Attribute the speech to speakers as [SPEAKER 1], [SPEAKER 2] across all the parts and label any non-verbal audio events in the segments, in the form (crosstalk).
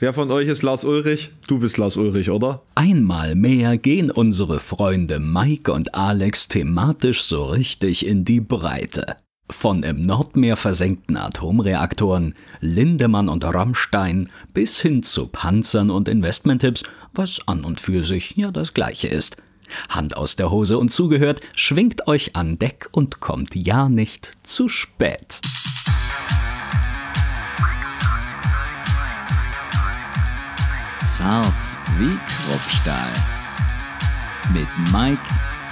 [SPEAKER 1] Wer von euch ist Lars Ulrich? Du bist Lars Ulrich, oder?
[SPEAKER 2] Einmal mehr gehen unsere Freunde Mike und Alex thematisch so richtig in die Breite. Von im Nordmeer versenkten Atomreaktoren, Lindemann und Rammstein bis hin zu Panzern und Investmenttipps, was an und für sich ja das gleiche ist. Hand aus der Hose und zugehört, schwingt euch an Deck und kommt ja nicht zu spät. Zart wie Kruppstahl. Mit Mike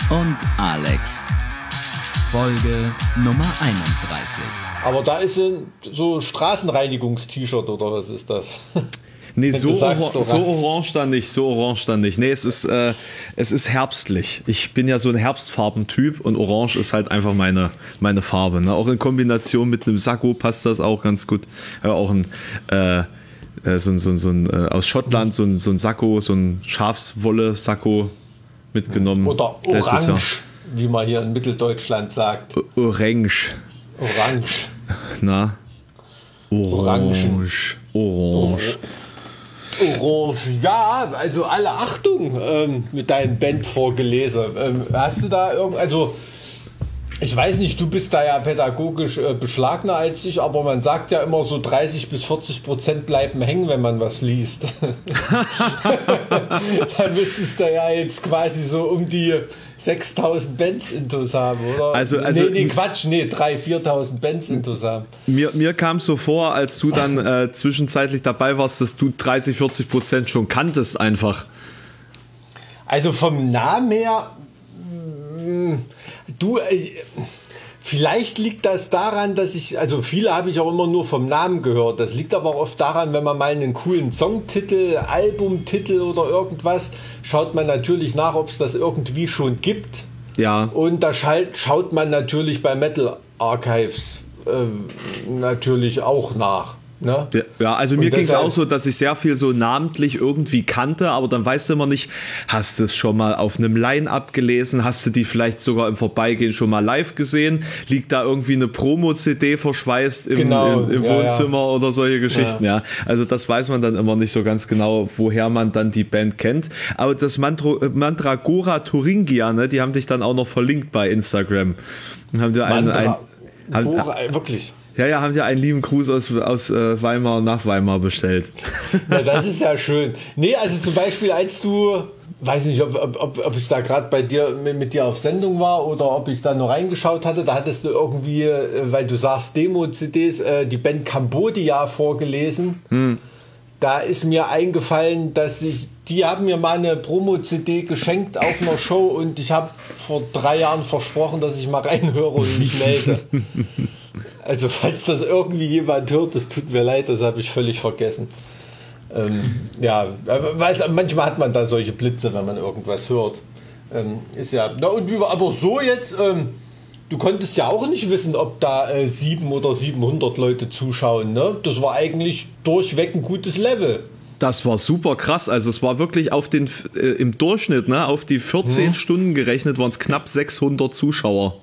[SPEAKER 2] und Alex. Folge Nummer 31.
[SPEAKER 3] Aber da ist ein so Straßenreinigungs-T-Shirt oder was ist das? (laughs)
[SPEAKER 1] Nee, so, sagst, or so orange dann nicht, so orange dann nicht. Nee, es ist, äh, es ist herbstlich. Ich bin ja so ein Herbstfarbentyp und orange ist halt einfach meine, meine Farbe. Ne? Auch in Kombination mit einem Sakko passt das auch ganz gut. Ja, auch ein, äh, äh, so, so, so ein äh, aus Schottland, so ein, so ein Sakko, so ein Schafswolle-Sakko mitgenommen.
[SPEAKER 3] Oder Orange, wie man hier in Mitteldeutschland sagt.
[SPEAKER 1] Orange.
[SPEAKER 3] Orange. (laughs)
[SPEAKER 1] Na? Orange. Orange.
[SPEAKER 3] Orange, ja, also alle Achtung ähm, mit deinem Band vorgelesen. Ähm, hast du da irgend, also ich weiß nicht, du bist da ja pädagogisch äh, beschlagener als ich, aber man sagt ja immer so 30 bis 40 Prozent bleiben hängen, wenn man was liest. (laughs) Dann müsstest du ja jetzt quasi so um die 6000 Bands intus haben, oder?
[SPEAKER 1] Also, also
[SPEAKER 3] nee, nee, Quatsch, nee, 3.000, 4.000 Bands intus haben.
[SPEAKER 1] Mir, mir kam so vor, als du dann äh, zwischenzeitlich dabei warst, dass du 30, 40 Prozent schon kanntest einfach.
[SPEAKER 3] Also vom Namen her, mh, mm, Du, äh, vielleicht liegt das daran, dass ich, also viele habe ich auch immer nur vom Namen gehört. Das liegt aber auch oft daran, wenn man mal einen coolen Songtitel, Albumtitel oder irgendwas, schaut man natürlich nach, ob es das irgendwie schon gibt.
[SPEAKER 1] Ja.
[SPEAKER 3] Und da schaut man natürlich bei Metal Archives äh, natürlich auch nach. Ne?
[SPEAKER 1] Ja, also mir ging es auch so, dass ich sehr viel so namentlich irgendwie kannte, aber dann weißt du immer nicht, hast du es schon mal auf einem Line-Up gelesen, hast du die vielleicht sogar im Vorbeigehen schon mal live gesehen, liegt da irgendwie eine Promo-CD verschweißt im, genau. im, im ja, Wohnzimmer ja. oder solche Geschichten, ja. Also das weiß man dann immer nicht so ganz genau, woher man dann die Band kennt. Aber das Mantro, Mandragora Thuringia, ne, die haben dich dann auch noch verlinkt bei Instagram. Haben dir einen,
[SPEAKER 3] Mantra ein, haben, wirklich?
[SPEAKER 1] Ja, ja, haben Sie einen lieben Gruß aus, aus äh, Weimar nach Weimar bestellt. (laughs)
[SPEAKER 3] Ja, das ist ja schön. Nee, also zum Beispiel, als du, weiß nicht, ob, ob, ob ich da gerade bei dir mit, mit, dir auf Sendung war oder ob ich da nur reingeschaut hatte, da hattest du irgendwie, äh, weil du sagst Demo-CDs, äh, die Band Cambodia vorgelesen. Hm. Da ist mir eingefallen, dass ich, die haben mir mal eine Promo-CD geschenkt auf einer Show und ich habe vor drei Jahren versprochen, dass ich mal reinhöre und mich melde. (laughs) Also falls das irgendwie jemand hört, das tut mir leid, das habe ich völlig vergessen. Ähm, ja, weil manchmal hat man da solche Blitze, wenn man irgendwas hört. Ähm, ist ja, na und wie war aber so jetzt, ähm, du konntest ja auch nicht wissen, ob da äh, 7 oder 700 Leute zuschauen, ne? Das war eigentlich durchweg ein gutes Level.
[SPEAKER 1] Das war super krass. Also es war wirklich auf den äh, im Durchschnitt, ne, auf die 14 hm. Stunden gerechnet, waren es knapp 600 Zuschauer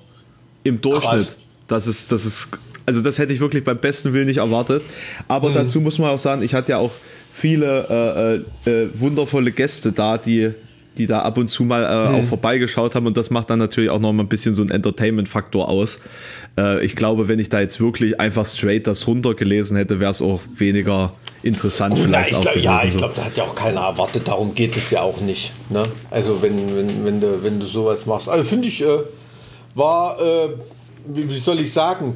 [SPEAKER 1] im Durchschnitt. Krass. Das ist das ist also das hätte ich wirklich beim besten Willen nicht erwartet. Aber mhm. dazu muss man auch sagen, ich hatte ja auch viele äh, äh, äh, wundervolle Gäste da, die, die da ab und zu mal äh, mhm. auch vorbeigeschaut haben und das macht dann natürlich auch noch mal ein bisschen so einen Entertainment-Faktor aus. Äh, ich glaube, wenn ich da jetzt wirklich einfach straight das runtergelesen hätte, wäre es auch weniger interessant
[SPEAKER 3] Gut, vielleicht. Na, ich glaub, ja, ich glaube, da hat ja auch keiner erwartet, darum geht es ja auch nicht. Ne? Also wenn, wenn, wenn, du, wenn du sowas machst. Also finde ich, äh, war, wie, wie soll ich sagen,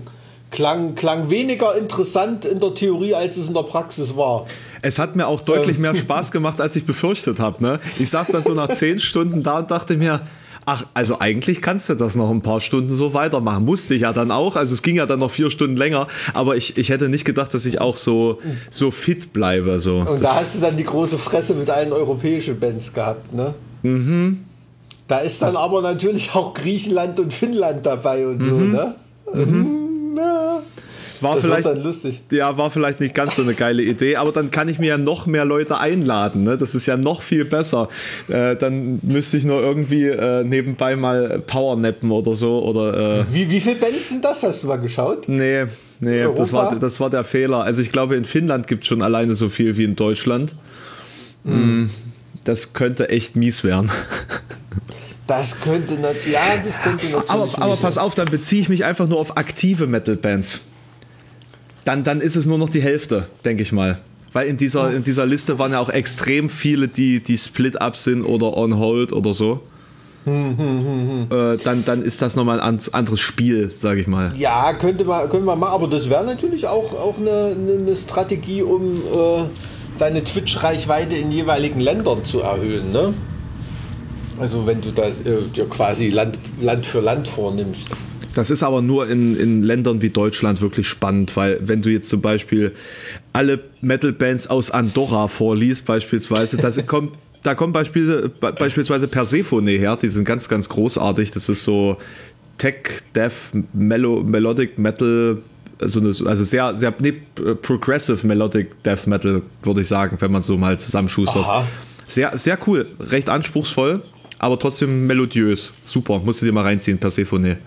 [SPEAKER 3] klang, klang weniger interessant in der Theorie, als es in der Praxis war.
[SPEAKER 1] Es hat mir auch deutlich ähm. mehr Spaß gemacht, als ich befürchtet habe. Ne? Ich saß da so nach (laughs) zehn Stunden da und dachte mir, ach, also eigentlich kannst du das noch ein paar Stunden so weitermachen. Musste ich ja dann auch. Also es ging ja dann noch vier Stunden länger. Aber ich, ich hätte nicht gedacht, dass ich auch so, so fit bleibe. So.
[SPEAKER 3] Und das da hast du dann die große Fresse mit allen europäischen Bands gehabt, ne?
[SPEAKER 1] Mhm.
[SPEAKER 3] Da ist dann aber natürlich auch Griechenland und Finnland dabei und mhm. so, ne? Mhm. mhm.
[SPEAKER 1] War das vielleicht, dann lustig. Ja, war vielleicht nicht ganz so eine geile Idee, aber dann kann ich mir ja noch mehr Leute einladen. Ne? Das ist ja noch viel besser. Äh, dann müsste ich nur irgendwie äh, nebenbei mal Powernappen oder so. Oder,
[SPEAKER 3] äh wie, wie viele Bands sind das? Hast du mal geschaut?
[SPEAKER 1] Nee, nee, das war, das war der Fehler. Also ich glaube, in Finnland gibt es schon alleine so viel wie in Deutschland. Mhm. Das könnte echt mies werden. (laughs)
[SPEAKER 3] Das könnte ja, das könnte natürlich.
[SPEAKER 1] Aber, aber pass auf, dann beziehe ich mich einfach nur auf aktive Metal-Bands. Dann, dann ist es nur noch die Hälfte, denke ich mal. Weil in dieser, in dieser Liste waren ja auch extrem viele, die, die Split-Up sind oder on hold oder so. Hm, hm, hm, äh, dann, dann ist das nochmal ein anderes Spiel, sage ich mal.
[SPEAKER 3] Ja, könnte man, könnte man machen, aber das wäre natürlich auch, auch eine, eine Strategie, um äh, deine Twitch-Reichweite in jeweiligen Ländern zu erhöhen. Ne? Also wenn du das äh, quasi Land, Land für Land vornimmst.
[SPEAKER 1] Das ist aber nur in, in Ländern wie Deutschland wirklich spannend, weil wenn du jetzt zum Beispiel alle Metal-Bands aus Andorra vorliest, beispielsweise, das kommt, da kommt Beispiel, beispielsweise Persephone her, die sind ganz, ganz großartig. Das ist so Tech, Death, Melo, Melodic Metal, also, eine, also sehr, sehr nee, Progressive Melodic Death Metal, würde ich sagen, wenn man so mal zusammenschustert. Aha. Sehr, sehr cool, recht anspruchsvoll aber trotzdem melodiös. Super, musst du dir mal reinziehen, Persephone.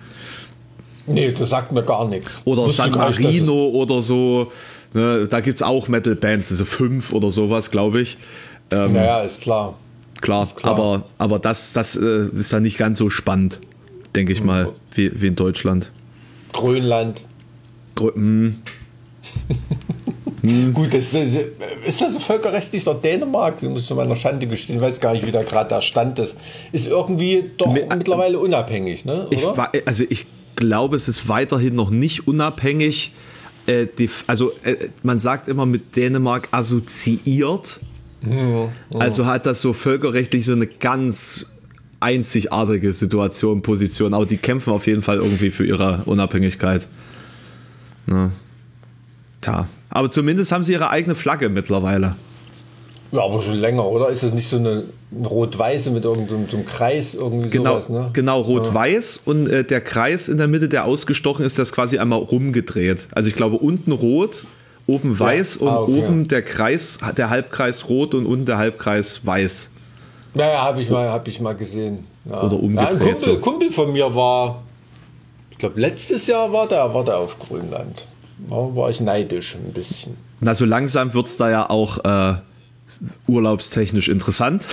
[SPEAKER 3] Nee, das sagt mir gar nichts.
[SPEAKER 1] Oder Wusste San Marino oder so. Ne, da gibt es auch Metal-Bands, also fünf oder sowas, glaube ich.
[SPEAKER 3] Ähm, naja, ist klar.
[SPEAKER 1] Klar, ist klar. aber, aber das, das äh, ist dann nicht ganz so spannend, denke ich mhm. mal, wie, wie in Deutschland.
[SPEAKER 3] Grönland.
[SPEAKER 1] Grö (laughs) hm.
[SPEAKER 3] Gut, das, ist das völkerrechtlich noch Dänemark? Ich muss zu meiner Schande gestehen, ich weiß gar nicht, wie da gerade der Stand ist. Ist irgendwie doch Mit, mittlerweile unabhängig, ne?
[SPEAKER 1] Ich also ich glaube, es ist weiterhin noch nicht unabhängig. Äh, die, also äh, man sagt immer mit Dänemark assoziiert. Ja, ja. Also hat das so völkerrechtlich so eine ganz einzigartige Situation, Position. Aber die kämpfen auf jeden Fall irgendwie für ihre Unabhängigkeit. Ja. Tja, aber zumindest haben sie ihre eigene Flagge mittlerweile.
[SPEAKER 3] Ja, aber schon länger, oder? Ist das nicht so eine, eine rot-weiße mit irgendeinem so Kreis irgendwie
[SPEAKER 1] genau,
[SPEAKER 3] sowas, ne?
[SPEAKER 1] Genau, rot-weiß ja. und äh, der Kreis in der Mitte, der ausgestochen ist, das quasi einmal rumgedreht. Also ich glaube unten rot, oben weiß ja. ah, und okay. oben der Kreis, der Halbkreis rot und unten der Halbkreis weiß.
[SPEAKER 3] Naja, habe ich, mal, hab ich mal gesehen. Ja.
[SPEAKER 1] Oder umgedreht.
[SPEAKER 3] ein Kumpel. Kumpel von mir war, ich glaube letztes Jahr war der, war der auf Grönland war ich neidisch ein bisschen.
[SPEAKER 1] Na, so langsam wird es da ja auch äh, urlaubstechnisch interessant.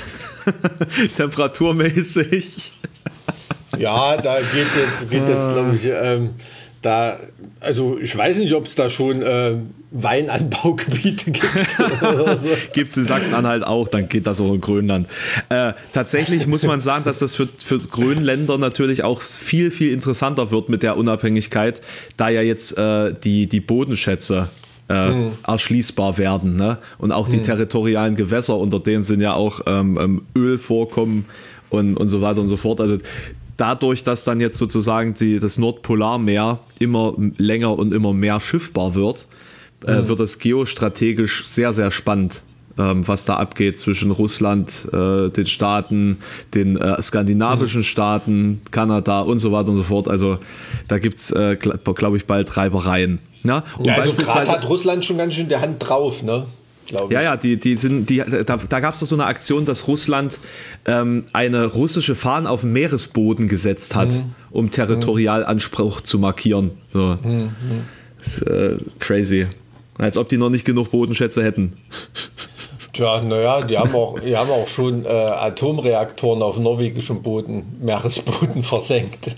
[SPEAKER 1] (laughs) Temperaturmäßig.
[SPEAKER 3] ja, da geht jetzt, geht jetzt glaube ich, ähm, da, also ich weiß nicht, ob es da schon äh, Weinanbaugebiete gibt.
[SPEAKER 1] so. (laughs) gibt es in Sachsen-Anhalt auch, dann geht das auch in Grönland. Äh, tatsächlich muss man sagen, dass das für, für Grönländer natürlich auch viel, viel interessanter wird mit der Unabhängigkeit, da ja jetzt äh, die, die Bodenschätze äh, hm. erschließbar werden. Ne? Und auch die hm. territorialen Gewässer, unter denen sind ja auch ähm, ähm Ölvorkommen und, und so weiter und so fort. Also dadurch, dass dann jetzt sozusagen die, das Nordpolarmeer immer länger und immer mehr schiffbar wird, äh, mhm. wird es geostrategisch sehr, sehr spannend, ähm, was da abgeht zwischen Russland, äh, den Staaten, den äh, skandinavischen mhm. Staaten, Kanada und so weiter und so fort. Also da gibt es, äh, glaube ich, bald Reibereien.
[SPEAKER 3] Ja, ja also gerade hat Russland schon ganz schön die Hand drauf, ne?
[SPEAKER 1] Ja, ja, die, die sind, die, da, da gab es so eine Aktion, dass Russland ähm, eine russische Fahne auf den Meeresboden gesetzt hat, mhm. um Territorialanspruch zu markieren. So. Mhm. Das ist, äh, crazy. Als ob die noch nicht genug Bodenschätze hätten.
[SPEAKER 3] Tja, naja, die haben auch, die haben auch schon äh, Atomreaktoren auf norwegischem Boden, Meeresboden (laughs) versenkt.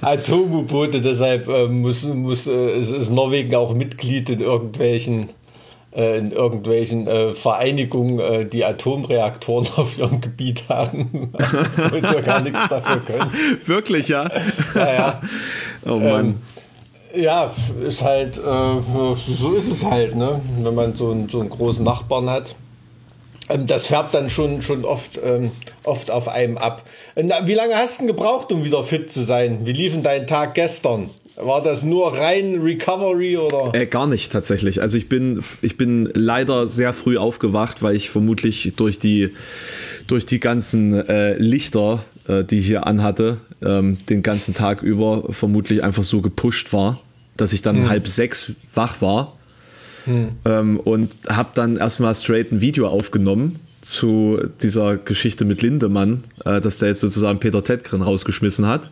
[SPEAKER 3] Atom-U-Boote, deshalb äh, muss, muss, äh, ist Norwegen auch Mitglied in irgendwelchen in irgendwelchen äh, Vereinigungen, äh, die Atomreaktoren (laughs) auf ihrem Gebiet haben, (laughs) sie ja gar nichts dafür können. (laughs)
[SPEAKER 1] Wirklich, ja?
[SPEAKER 3] Ja, ja.
[SPEAKER 1] Oh Mann. Ähm,
[SPEAKER 3] ja, ist halt, äh, so ist es halt, ne? wenn man so, einen, so einen großen Nachbarn hat. Ähm, das färbt dann schon, schon oft, ähm, oft auf einem ab. wie lange hast du gebraucht, um wieder fit zu sein? Wie lief denn dein Tag gestern? War das nur rein Recovery oder?
[SPEAKER 1] Äh, gar nicht tatsächlich. Also ich bin, ich bin leider sehr früh aufgewacht, weil ich vermutlich durch die, durch die ganzen äh, Lichter, äh, die ich hier anhatte, ähm, den ganzen Tag über vermutlich einfach so gepusht war, dass ich dann hm. halb sechs wach war. Hm. Ähm, und habe dann erstmal straight ein Video aufgenommen zu dieser Geschichte mit Lindemann, äh, dass der jetzt sozusagen Peter Tedgren rausgeschmissen hat.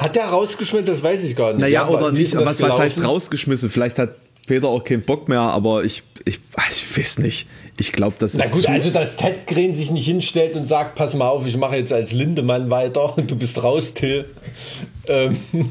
[SPEAKER 3] Hat der rausgeschmissen? Das weiß ich gar nicht.
[SPEAKER 1] Naja,
[SPEAKER 3] Ja,
[SPEAKER 1] oder
[SPEAKER 3] ist
[SPEAKER 1] nicht. Was, was heißt rausgeschmissen? Vielleicht hat Peter auch keinen Bock mehr, aber ich, ich, ich weiß nicht. Ich glaube, das
[SPEAKER 3] Na
[SPEAKER 1] ist
[SPEAKER 3] gut,
[SPEAKER 1] zu,
[SPEAKER 3] also dass Ted Green sich nicht hinstellt und sagt, pass mal auf, ich mache jetzt als Lindemann weiter und (laughs) du bist raus, Till. Ähm, (laughs)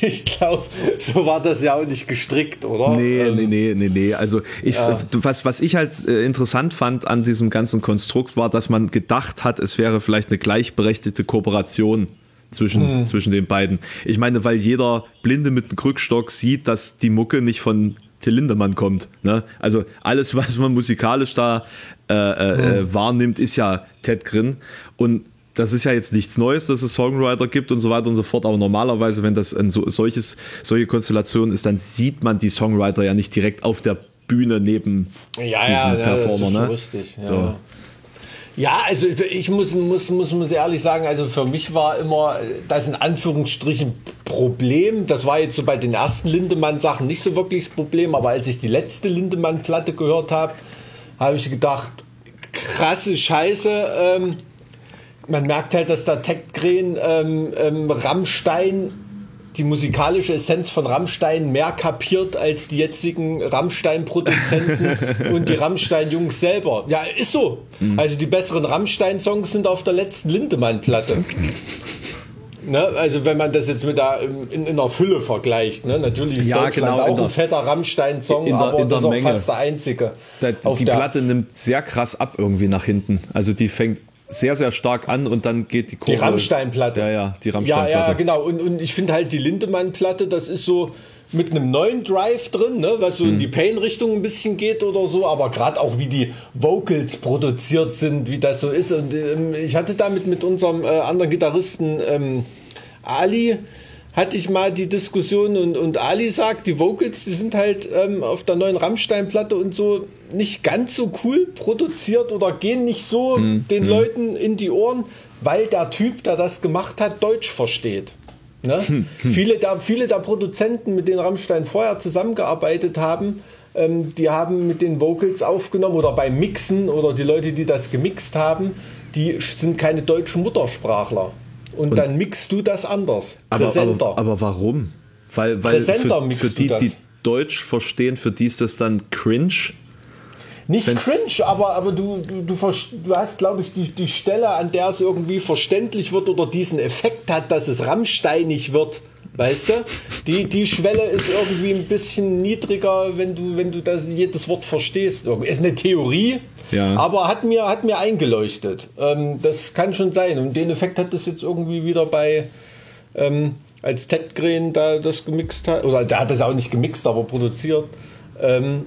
[SPEAKER 3] ich glaube, so war das ja auch nicht gestrickt, oder?
[SPEAKER 1] Nee,
[SPEAKER 3] ähm,
[SPEAKER 1] nee, nee, nee, nee. Also ich, was, was ich halt äh, interessant fand an diesem ganzen Konstrukt war, dass man gedacht hat, es wäre vielleicht eine gleichberechtigte Kooperation zwischen,
[SPEAKER 3] Hm.
[SPEAKER 1] zwischen den beiden. Ich meine, weil jeder Blinde mit einem Krückstock sieht, dass die Mucke nicht von Till Lindemann kommt. Ne? Also alles, was man musikalisch da äh, äh, äh, wahrnimmt, ist ja Ted Grin. Und das ist ja jetzt nichts Neues, dass es Songwriter gibt und so weiter und so fort. Aber normalerweise, wenn das ein so, solches, solche Konstellation ist, dann sieht man die Songwriter ja nicht direkt auf der Bühne neben
[SPEAKER 3] Ja,
[SPEAKER 1] diesen
[SPEAKER 3] ja, ja,
[SPEAKER 1] Performer.
[SPEAKER 3] das ist
[SPEAKER 1] ne?
[SPEAKER 3] richtig. Ja.
[SPEAKER 1] So.
[SPEAKER 3] Ja, also ich muss, muss, muss, muss ehrlich sagen, also für mich war immer das in Anführungsstrichen Problem. Das war jetzt so bei den ersten Lindemann-Sachen nicht so wirklich das Problem, aber als ich die letzte Lindemann-Platte gehört habe, habe ich gedacht, krasse Scheiße. Ähm, man merkt halt, dass da Teckgren ähm, ähm, Rammstein die musikalische Essenz von Rammstein mehr kapiert als die jetzigen Rammstein-Produzenten (laughs) und die Rammstein-Jungs selber. Ja, ist so. Also die besseren Rammstein-Songs sind auf der letzten Lindemann-Platte. Ne? Also wenn man das jetzt mit der, in, in einer Fülle vergleicht. Ne? Natürlich ist
[SPEAKER 1] Ja,
[SPEAKER 3] Deutschland
[SPEAKER 1] genau,
[SPEAKER 3] auch
[SPEAKER 1] der-
[SPEAKER 3] ein fetter Rammstein-Song, aber
[SPEAKER 1] in der
[SPEAKER 3] das ist auch
[SPEAKER 1] Menge.
[SPEAKER 3] fast der einzige.
[SPEAKER 1] Da, die
[SPEAKER 3] der-
[SPEAKER 1] Platte nimmt sehr krass ab irgendwie nach hinten. Also die fängt sehr, sehr stark an und dann geht die Kurve.
[SPEAKER 3] Die Rammstein-Platte.
[SPEAKER 1] Ja, ja, die
[SPEAKER 3] Ja,
[SPEAKER 1] Rammstein-Platte.
[SPEAKER 3] ja, genau. Und, und ich finde halt die Lindemann-Platte, das ist so mit einem neuen Drive drin, ne, was so
[SPEAKER 1] Hm.
[SPEAKER 3] in die Pain-Richtung ein bisschen geht oder so, aber gerade auch wie die Vocals produziert sind, wie das so ist. Und ähm, ich hatte damit mit unserem äh, anderen Gitarristen ähm, Ali hatte ich mal die Diskussion und, und Ali sagt, die Vocals, die sind halt ähm, auf der neuen Rammstein-Platte und so nicht ganz so cool produziert oder gehen nicht so den Leuten in die Ohren, weil der Typ, der das gemacht hat, Deutsch versteht. Ne? Viele, der, viele der Produzenten, mit denen Rammstein vorher zusammengearbeitet haben, ähm, die haben mit den Vocals aufgenommen oder beim Mixen oder die Leute, die das gemixt haben, die sind keine deutschen Muttersprachler. Und, dann mixt du das anders.
[SPEAKER 1] aber,
[SPEAKER 3] Präsenter.
[SPEAKER 1] aber, aber warum? Weil, weil
[SPEAKER 3] Präsenter
[SPEAKER 1] für, für die, die Deutsch verstehen, für die ist das dann cringe.
[SPEAKER 3] Nicht
[SPEAKER 1] wenn's-
[SPEAKER 3] cringe, aber, aber du, du, du, du hast, glaube ich, die, die Stelle, an der es irgendwie verständlich wird oder diesen Effekt hat, dass es rammsteinig wird. Weißt du? Die, die Schwelle ist irgendwie ein bisschen niedriger, wenn du, wenn du das, jedes Wort verstehst. Ist eine Theorie,
[SPEAKER 1] Ja.
[SPEAKER 3] aber hat mir, hat mir eingeleuchtet. Ähm, das kann schon sein. Und den Effekt hat das jetzt irgendwie wieder bei, ähm, als Ted Green da das gemixt hat, oder der hat das auch nicht gemixt, aber produziert, ähm,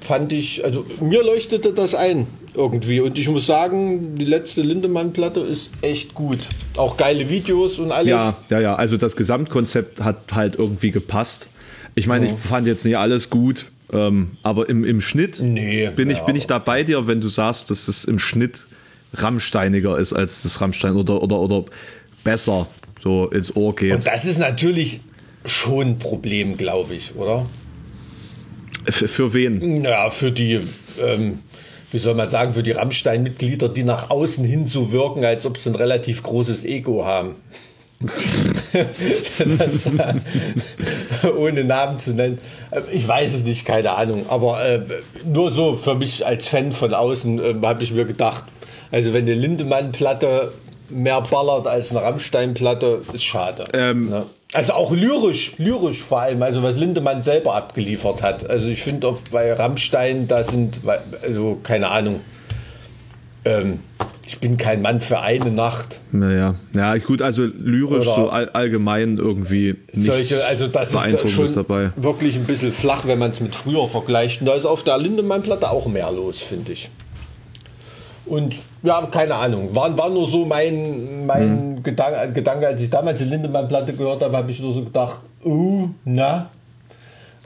[SPEAKER 3] fand ich, also mir leuchtete das ein irgendwie. Und ich muss sagen, die letzte Lindemann-Platte ist echt gut. Auch geile Videos und alles.
[SPEAKER 1] Ja, ja, ja. Also das Gesamtkonzept hat halt irgendwie gepasst. Ich meine, ich fand jetzt nicht alles gut, ähm, aber im, im Schnitt
[SPEAKER 3] Nee,
[SPEAKER 1] bin, ich,
[SPEAKER 3] ja,
[SPEAKER 1] bin ich da bei dir, wenn du sagst, dass es im Schnitt rammsteiniger ist als das Rammstein oder, oder, oder besser so ins Ohr geht.
[SPEAKER 3] Und das ist natürlich schon ein Problem, glaube ich, oder?
[SPEAKER 1] F- Für wen?
[SPEAKER 3] Naja, für die, ähm, wie soll man sagen, für die Rammstein-Mitglieder, die nach außen hin so wirken, als ob sie ein relativ großes Ego haben. (laughs) das, ohne Namen zu nennen. Äh, Ich weiß es nicht, keine Ahnung. Aber äh, nur so für mich als Fan von außen äh, habe ich mir gedacht, also wenn eine Lindemann-Platte mehr ballert als eine Rammstein-Platte, ist schade.
[SPEAKER 1] Ähm,
[SPEAKER 3] ne? Also auch lyrisch, lyrisch vor allem, also was Lindemann selber abgeliefert hat. Also ich finde auch bei Rammstein, da sind, also keine Ahnung, ähm, ich bin kein Mann für eine Nacht.
[SPEAKER 1] Naja, ja, gut, also lyrisch
[SPEAKER 3] Oder-
[SPEAKER 1] so all, allgemein irgendwie
[SPEAKER 3] Solche, also das ist
[SPEAKER 1] Beeindruckendes dabei.
[SPEAKER 3] wirklich ein bisschen flach, wenn man es mit früher vergleicht. Und da ist auf der Lindemann-Platte auch mehr los, finde ich. Und ja, keine Ahnung, war, war nur so mein, mein
[SPEAKER 1] Hm.
[SPEAKER 3] Gedanke, Gedanke, als ich damals die Lindemann-Platte gehört habe, habe ich nur so gedacht, uh, na,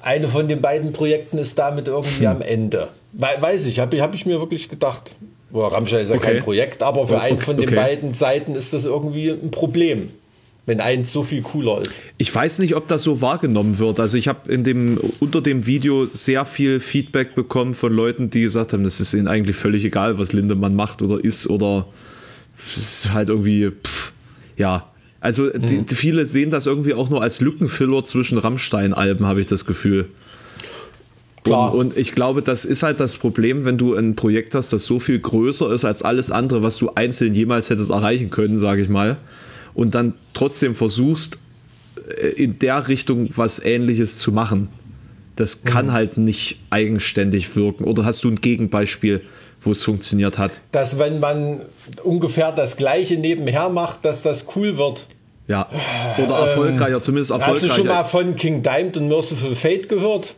[SPEAKER 3] eine von den beiden Projekten ist damit irgendwie
[SPEAKER 1] Hm.
[SPEAKER 3] am Ende. We weiß ich, habe hab ich mir wirklich gedacht. Boah, Rammstein ist ja
[SPEAKER 1] Okay.
[SPEAKER 3] kein Projekt, aber für
[SPEAKER 1] Oh,
[SPEAKER 3] einen
[SPEAKER 1] okay,
[SPEAKER 3] von den
[SPEAKER 1] okay.
[SPEAKER 3] beiden Seiten ist das irgendwie ein Problem, wenn eins so viel cooler ist.
[SPEAKER 1] Ich weiß nicht, ob das so wahrgenommen wird. Also ich habe in dem unter dem Video sehr viel Feedback bekommen von Leuten, die gesagt haben, das ist ihnen eigentlich völlig egal, was Lindemann macht oder ist oder es ist halt irgendwie, pff, ja, Also die, die viele sehen das irgendwie auch nur als Lückenfiller zwischen Rammstein-Alben, habe ich das Gefühl.
[SPEAKER 3] Klar.
[SPEAKER 1] Und, und ich glaube, das ist halt das Problem, wenn du ein Projekt hast, das so viel größer ist als alles andere, was du einzeln jemals hättest erreichen können, sage ich mal, und dann trotzdem versuchst, äh, in der Richtung was Ähnliches zu machen. Das kann
[SPEAKER 3] Mhm.
[SPEAKER 1] halt nicht eigenständig wirken. Oder hast du ein Gegenbeispiel, wo es funktioniert hat?
[SPEAKER 3] Dass wenn man ungefähr das Gleiche nebenher macht, dass das cool wird.
[SPEAKER 1] Ja. Oder erfolgreicher, zumindest
[SPEAKER 3] Ähm, Hast du
[SPEAKER 1] erfolgreicher.
[SPEAKER 3] schon mal von King Diamond und Merciful Fate gehört?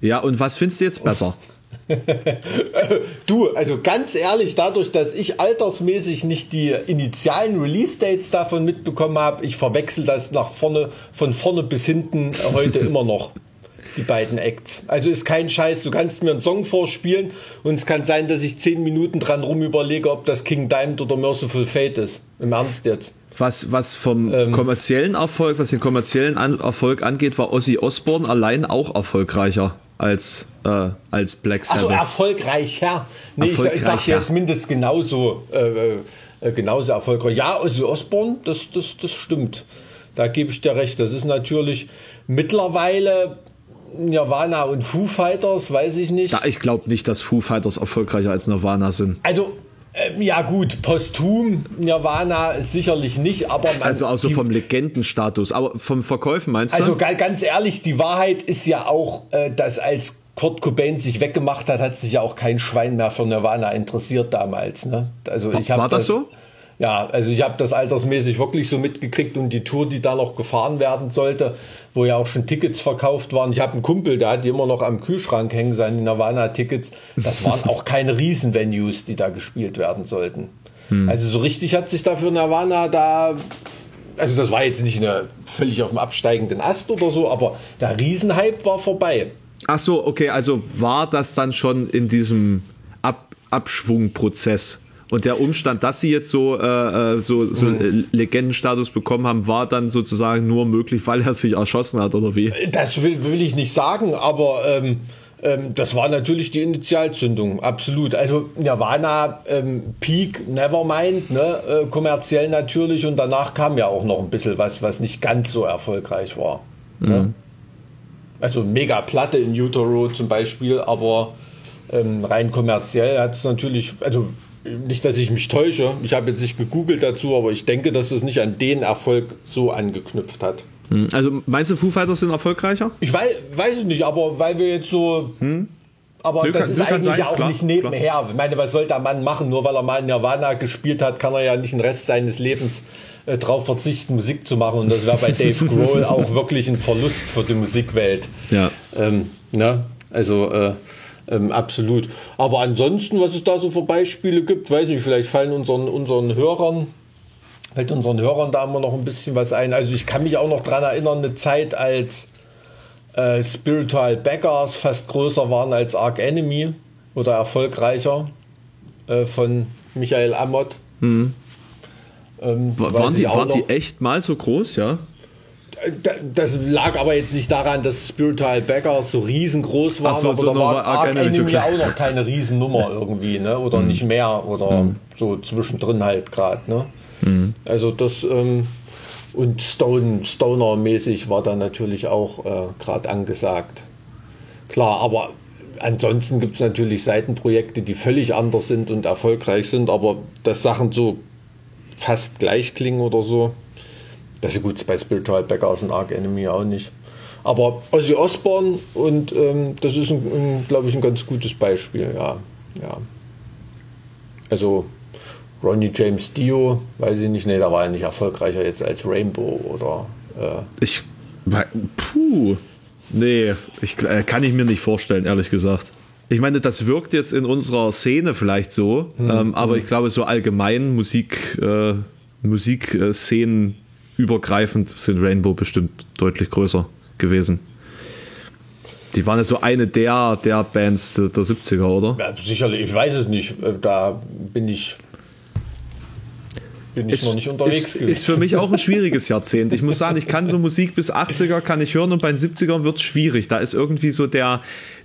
[SPEAKER 1] ja, und was findest du jetzt besser? (laughs) (laughs)
[SPEAKER 3] Du, also ganz ehrlich, dadurch, dass ich altersmäßig nicht die initialen Release-Dates davon mitbekommen habe, ich verwechsel das nach vorne, von vorne bis hinten heute (laughs) immer noch. Die beiden Acts. Also ist kein Scheiß. Du kannst mir einen Song vorspielen und es kann sein, dass ich zehn Minuten dran rum überlege, ob das King Diamond oder Merciful Fate ist. Im Ernst jetzt.
[SPEAKER 1] Was, was vom
[SPEAKER 3] Ähm.
[SPEAKER 1] kommerziellen Erfolg, was den kommerziellen An Erfolg angeht, war Ozzy Osbourne allein auch erfolgreicher als, äh, als Black
[SPEAKER 3] Achso,
[SPEAKER 1] Sabbath.
[SPEAKER 3] erfolgreicher. Nee, ich, ich dachte
[SPEAKER 1] Erfolgreicher.
[SPEAKER 3] jetzt mindestens genauso, äh, äh, genauso erfolgreich. Ja, Ozzy Osbourne, das, das, das stimmt. Da gebe ich dir recht. Das ist natürlich mittlerweile Nirvana und Foo Fighters, weiß ich nicht.
[SPEAKER 1] ja, ich glaube nicht, dass Foo Fighters erfolgreicher als Nirvana sind.
[SPEAKER 3] Also, ähm, ja gut, posthum Nirvana sicherlich nicht, aber man,
[SPEAKER 1] Also auch so
[SPEAKER 3] die-
[SPEAKER 1] vom Legendenstatus. Aber vom Verkäufen meinst
[SPEAKER 3] Also
[SPEAKER 1] du?
[SPEAKER 3] ga- ganz ehrlich, die Wahrheit ist ja auch, äh, dass als Kurt Cobain sich weggemacht hat, hat sich ja auch kein Schwein mehr für Nirvana interessiert damals. Ne? Also ich hab
[SPEAKER 1] war das so?
[SPEAKER 3] Ja, also ich habe das altersmäßig wirklich so mitgekriegt und die Tour, die da noch gefahren werden sollte, wo ja auch schon Tickets verkauft waren. Ich habe einen Kumpel, der hat die immer noch am Kühlschrank hängen, seine Nirvana-Tickets. Das waren auch keine Riesen-Venues, die da gespielt werden sollten.
[SPEAKER 1] Hm.
[SPEAKER 3] Also so richtig hat sich dafür Nirvana da also das war jetzt nicht eine völlig auf dem absteigenden Ast oder so, aber der Riesenhype war vorbei.
[SPEAKER 1] Ach so, okay, also war das dann schon in diesem Ab Abschwungprozess? Und der Umstand, dass sie jetzt so, äh, äh, so, so
[SPEAKER 3] Mhm.
[SPEAKER 1] Legendenstatus bekommen haben, war dann sozusagen nur möglich, weil er sich erschossen hat, oder wie?
[SPEAKER 3] Das will, will ich nicht sagen, aber ähm, ähm, das war natürlich die Initialzündung, absolut. Also Nirvana, ähm, Peak, Nevermind, ne, äh, kommerziell natürlich und danach kam ja auch noch ein bisschen was, was nicht ganz so erfolgreich war. Ne? Also mega Platte in Utero zum Beispiel, aber ähm, rein kommerziell hat es natürlich, also nicht, dass ich mich täusche, ich habe jetzt nicht gegoogelt dazu, aber ich denke, dass es nicht an den Erfolg so angeknüpft hat.
[SPEAKER 1] Hm, Also meinst du, Foo Fighters sind erfolgreicher?
[SPEAKER 3] Ich weiß, weiß es nicht, aber weil wir jetzt so. Aber
[SPEAKER 1] Nö,
[SPEAKER 3] das
[SPEAKER 1] kann-
[SPEAKER 3] ist eigentlich
[SPEAKER 1] sein,
[SPEAKER 3] auch
[SPEAKER 1] klar,
[SPEAKER 3] nicht nebenher. Ich meine, was soll der Mann machen? Nur weil er mal Nirvana gespielt hat, kann er ja nicht den Rest seines Lebens äh, drauf verzichten, Musik zu machen. Und das wäre bei Dave (laughs) Grohl auch wirklich ein Verlust für die Musikwelt.
[SPEAKER 1] Ja.
[SPEAKER 3] Ähm, ne? Also äh, ähm, absolut. Aber ansonsten, was es da so für Beispiele gibt, weiß nicht, vielleicht fallen unseren, unseren Hörern, fällt unseren Hörern da immer noch ein bisschen was ein. Also ich kann mich auch noch dran erinnern, eine Zeit, als äh, Spiritual Beggars fast größer waren als Arc Enemy oder erfolgreicher äh, von Michael Amott. Ähm,
[SPEAKER 1] Wa-
[SPEAKER 3] weiß
[SPEAKER 1] Waren, die, waren die echt mal so groß, ja?
[SPEAKER 3] Da- Das lag aber jetzt nicht daran, dass Spiritual Beggars so riesengroß waren,
[SPEAKER 1] Ach so,
[SPEAKER 3] aber
[SPEAKER 1] so
[SPEAKER 3] da war
[SPEAKER 1] war Arc Enemy so
[SPEAKER 3] auch noch keine Riesennummer irgendwie, ne? Oder nicht mehr oder so zwischendrin halt gerade, ne? Also das ähm, und Stone, Stoner-mäßig war da natürlich auch äh, gerade angesagt. Klar, aber ansonsten gibt es natürlich Seitenprojekte, die völlig anders sind und erfolgreich sind, aber dass Sachen so fast gleich klingen oder so, das ist gut bei Spiritual Beggars und Arc Enemy auch nicht. Aber Ozzy Osbourne und ähm, das ist, glaube ich, ein ganz gutes Beispiel, ja. ja. Also Ronnie James Dio, weiß ich nicht, nee, da war er nicht erfolgreicher jetzt als Rainbow oder äh,
[SPEAKER 1] Ich. Puh. Nee, ich, äh, kann ich mir nicht vorstellen, ehrlich gesagt. Ich meine, das wirkt jetzt in unserer Szene vielleicht so, ähm, aber ich glaube, so allgemein Musik, äh, Musikszenen übergreifend sind Rainbow bestimmt deutlich größer gewesen. Die waren ja so eine der, der Bands der, der 70er, oder?
[SPEAKER 3] ja, sicherlich, ich weiß es nicht, da bin ich, bin ich noch nicht unterwegs
[SPEAKER 1] ist, ist für mich auch ein schwieriges Jahrzehnt. Ich muss sagen, ich kann so Musik bis 80er kann ich hören und bei den 70ern wird es schwierig. Da ist irgendwie so der,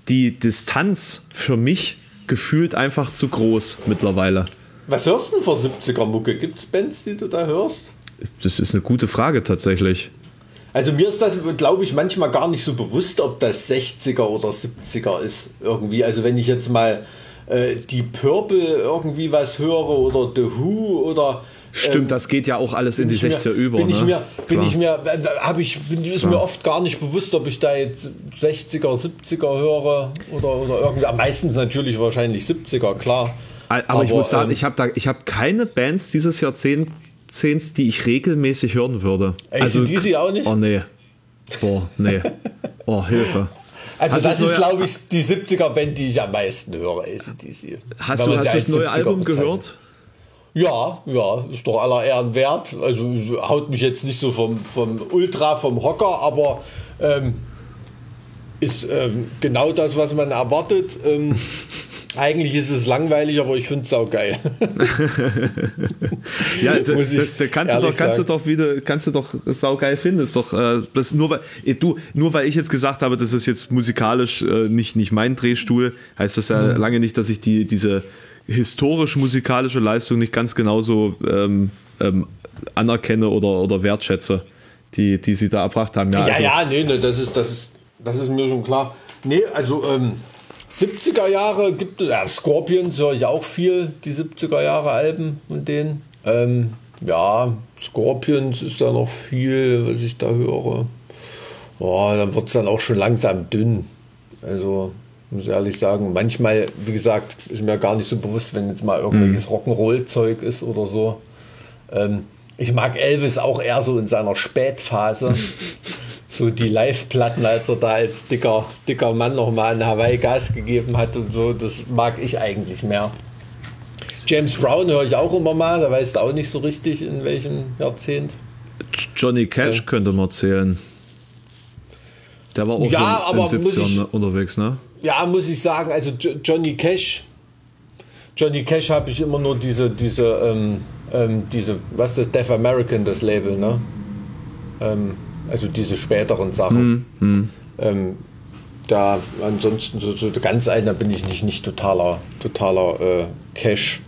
[SPEAKER 1] die Distanz für mich gefühlt einfach zu groß mittlerweile.
[SPEAKER 3] Was hörst du denn für 70er Mucke? Gibt es Bands, die du da hörst?
[SPEAKER 1] Das ist eine gute Frage tatsächlich.
[SPEAKER 3] Also mir ist das, glaube ich, manchmal gar nicht so bewusst, ob das 60er oder 70er ist irgendwie. Also wenn ich jetzt mal äh, die Purple irgendwie was höre oder The Who oder
[SPEAKER 1] Stimmt, ähm, das geht ja auch alles in die 60er mir, über.
[SPEAKER 3] Bin
[SPEAKER 1] ne?
[SPEAKER 3] ich mir, bin Klar. ich mir, habe ich, bin, ist Klar. mir oft gar nicht bewusst, ob ich da jetzt 60er, 70er höre oder, oder irgendwie. Meistens natürlich wahrscheinlich 70er, klar.
[SPEAKER 1] Aber, Aber ich muss sagen, ähm, ich habe da, ich habe keine Bands dieses Jahrzehnt die ich regelmäßig hören würde.
[SPEAKER 3] Also die auch nicht?
[SPEAKER 1] Oh nee. Boah, nee. Oh, Hilfe.
[SPEAKER 3] Also hast das ist, glaube ich, die 70er-Band, die ich am meisten höre, ACDC.
[SPEAKER 1] Hast du hast das neue Album bezeichnet. gehört?
[SPEAKER 3] Ja, ja, ist doch aller Ehren wert. Also haut mich jetzt nicht so vom, vom Ultra, vom Hocker, aber ähm, ist ähm, genau das, was man erwartet. Ähm, (laughs) Eigentlich ist es langweilig, aber ich finde es auch geil. (laughs)
[SPEAKER 1] ja, das, das kannst, du doch, kannst du doch wieder, kannst du doch saugeil finden. Das doch, äh, das nur weil eh, du, nur weil ich jetzt gesagt habe, das ist jetzt musikalisch äh, nicht, nicht mein Drehstuhl, heißt das ja mhm. lange nicht, dass ich die, diese historisch-musikalische Leistung nicht ganz genauso ähm, ähm, anerkenne oder, oder wertschätze, die, die sie da erbracht haben.
[SPEAKER 3] Ja, ja, also, ja nee, nee, das ist, das ist, das ist mir schon klar. Nee, also ähm, 70er Jahre gibt es, ja, Scorpions höre ich auch viel, die 70er Jahre Alben und denen. Ähm, ja, Scorpions ist da noch viel, was ich da höre. Boah, dann wird es dann auch schon langsam dünn. Also, muss ehrlich sagen, manchmal, wie gesagt, ist mir gar nicht so bewusst, wenn jetzt mal irgendwelches mhm. Rock'n'Roll-Zeug ist oder so. Ähm, ich mag Elvis auch eher so in seiner Spätphase. (laughs) so die Live-Platten, als er da als dicker, dicker Mann nochmal in Hawaii Gas gegeben hat und so, das mag ich eigentlich mehr. James Brown höre ich auch immer mal, da weißt du auch nicht so richtig, in welchem Jahrzehnt.
[SPEAKER 1] Johnny Cash ja. könnte man zählen. Der war auch ja, in den 70ern ich, unterwegs, ne?
[SPEAKER 3] Ja, muss ich sagen, also Johnny Cash, Johnny Cash habe ich immer nur diese, diese, ähm, ähm, diese, was ist das, Deaf American, das Label, ne? Ähm, also diese späteren Sachen. Mhm. Ähm, da ansonsten so, so ganz ein, da bin ich nicht, nicht totaler, totaler äh, Cash,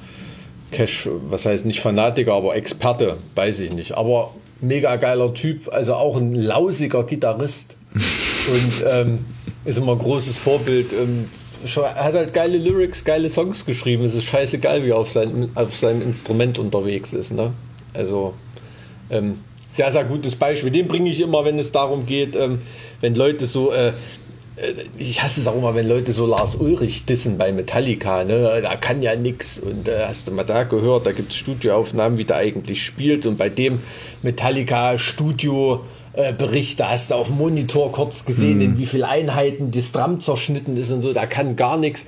[SPEAKER 3] Cash, was heißt nicht Fanatiker, aber Experte, weiß ich nicht. Aber mega geiler Typ, also auch ein lausiger Gitarrist (laughs) und ähm, ist immer ein großes Vorbild. Ähm, hat halt geile Lyrics, geile Songs geschrieben. Es ist scheißegal, wie er auf, sein, auf seinem Instrument unterwegs ist. Ne? Also ähm, sehr, sehr gutes Beispiel. Den bringe ich immer, wenn es darum geht, ähm, wenn Leute so, äh, äh, ich hasse es auch immer, wenn Leute so Lars Ulrich dissen bei Metallica, ne? da kann ja nichts. Und äh, hast du mal da gehört, da gibt es Studioaufnahmen, wie der eigentlich spielt. Und bei dem Metallica Studio äh, Bericht, da hast du auf dem Monitor kurz gesehen, mhm. in wie viele Einheiten das Drum zerschnitten ist und so, da kann gar nichts.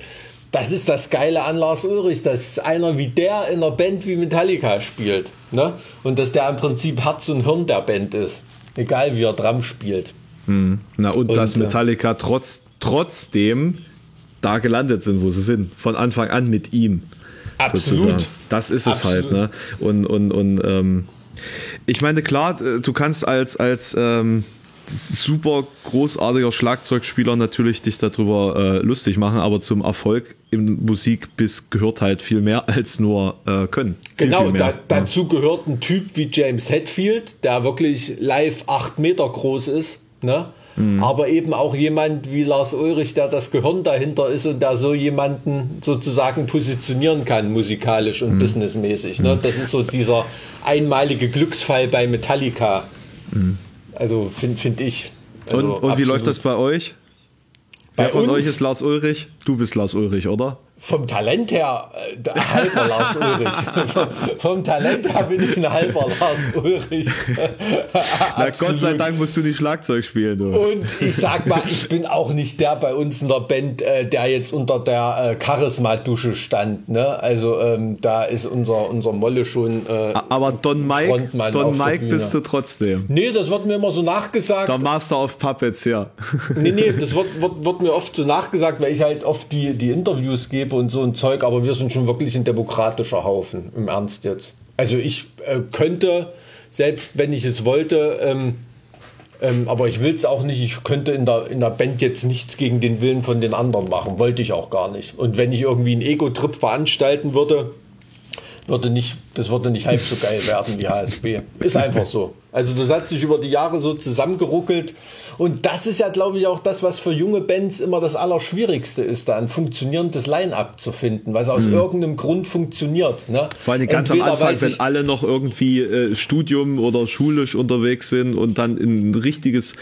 [SPEAKER 3] Das ist das Geile an Lars Ulrich, dass einer wie der in einer Band wie Metallica spielt. Ne? Und dass der im Prinzip Herz und Hirn der Band ist. Egal wie er Drum spielt.
[SPEAKER 1] Hm. Na und, und dass äh, Metallica trotz, trotzdem da gelandet sind, wo sie sind. Von Anfang an mit ihm.
[SPEAKER 3] Absolut. Sozusagen.
[SPEAKER 1] Das ist es halt, Absolut. halt. Ne? Und, und, und ähm, ich meine, klar, äh, du kannst als, als ähm, super großartiger Schlagzeugspieler natürlich dich darüber äh, lustig machen, aber zum Erfolg im Musikbiss gehört halt viel mehr als nur äh, können.
[SPEAKER 3] Genau,
[SPEAKER 1] viel
[SPEAKER 3] da, dazu gehört ein Typ wie James Hetfield, der wirklich live acht Meter groß ist, ne? Mhm. aber eben auch jemand wie Lars Ulrich, der das Gehirn dahinter ist und der so jemanden sozusagen positionieren kann, musikalisch und mhm. businessmäßig. Ne? Das ist so dieser einmalige Glücksfall bei Metallica. Mhm. Also finde find ich.
[SPEAKER 1] Also und, und wie läuft das bei euch? Bei Wer von uns? euch ist Lars Ulrich? Du bist Lars Ulrich, oder?
[SPEAKER 3] Vom Talent her äh, halber Lars Ulrich. vom, (laughs) vom, Talent her bin ich ein halber Lars Ulrich.
[SPEAKER 1] Na Gott sei Dank musst du nicht Schlagzeug spielen. Du.
[SPEAKER 3] Und ich sag mal, ich bin auch nicht der bei uns in der Band, äh, der jetzt unter der äh, Charisma-Dusche stand. Ne? Also ähm, da ist unser, unser Molle schon. Äh,
[SPEAKER 1] Aber Don Mike, Frontmann Don Mike bist du trotzdem.
[SPEAKER 3] Nee, das wird mir immer so nachgesagt.
[SPEAKER 1] Der Master of Puppets, ja.
[SPEAKER 3] nee, nee, das wird, wird, wird mir oft so nachgesagt, weil ich halt oft die, die Interviews gebe Betrieb und so ein Zeug, aber wir sind schon wirklich ein demokratischer Haufen, im Ernst jetzt. Also ich äh, könnte, selbst wenn ich es wollte, ähm, ähm, aber ich will es auch nicht, ich könnte in der, in der Band jetzt nichts gegen den Willen von den anderen machen, wollte ich auch gar nicht. Und wenn ich irgendwie einen Ego-Trip veranstalten würde, würde nicht das würde nicht halb so geil werden wie HSB. Ist einfach so. Also das hat sich über die Jahre so zusammengeruckelt. Und das ist ja, glaube ich, auch das, was für junge Bands immer das Allerschwierigste ist, da ein funktionierendes Line-up zu finden, weil es aus mhm. irgendeinem Grund funktioniert. Ne?
[SPEAKER 1] Vor allem ganz Entweder am Anfang, wenn alle noch irgendwie äh, Studium oder schulisch unterwegs sind und dann in ein richtiges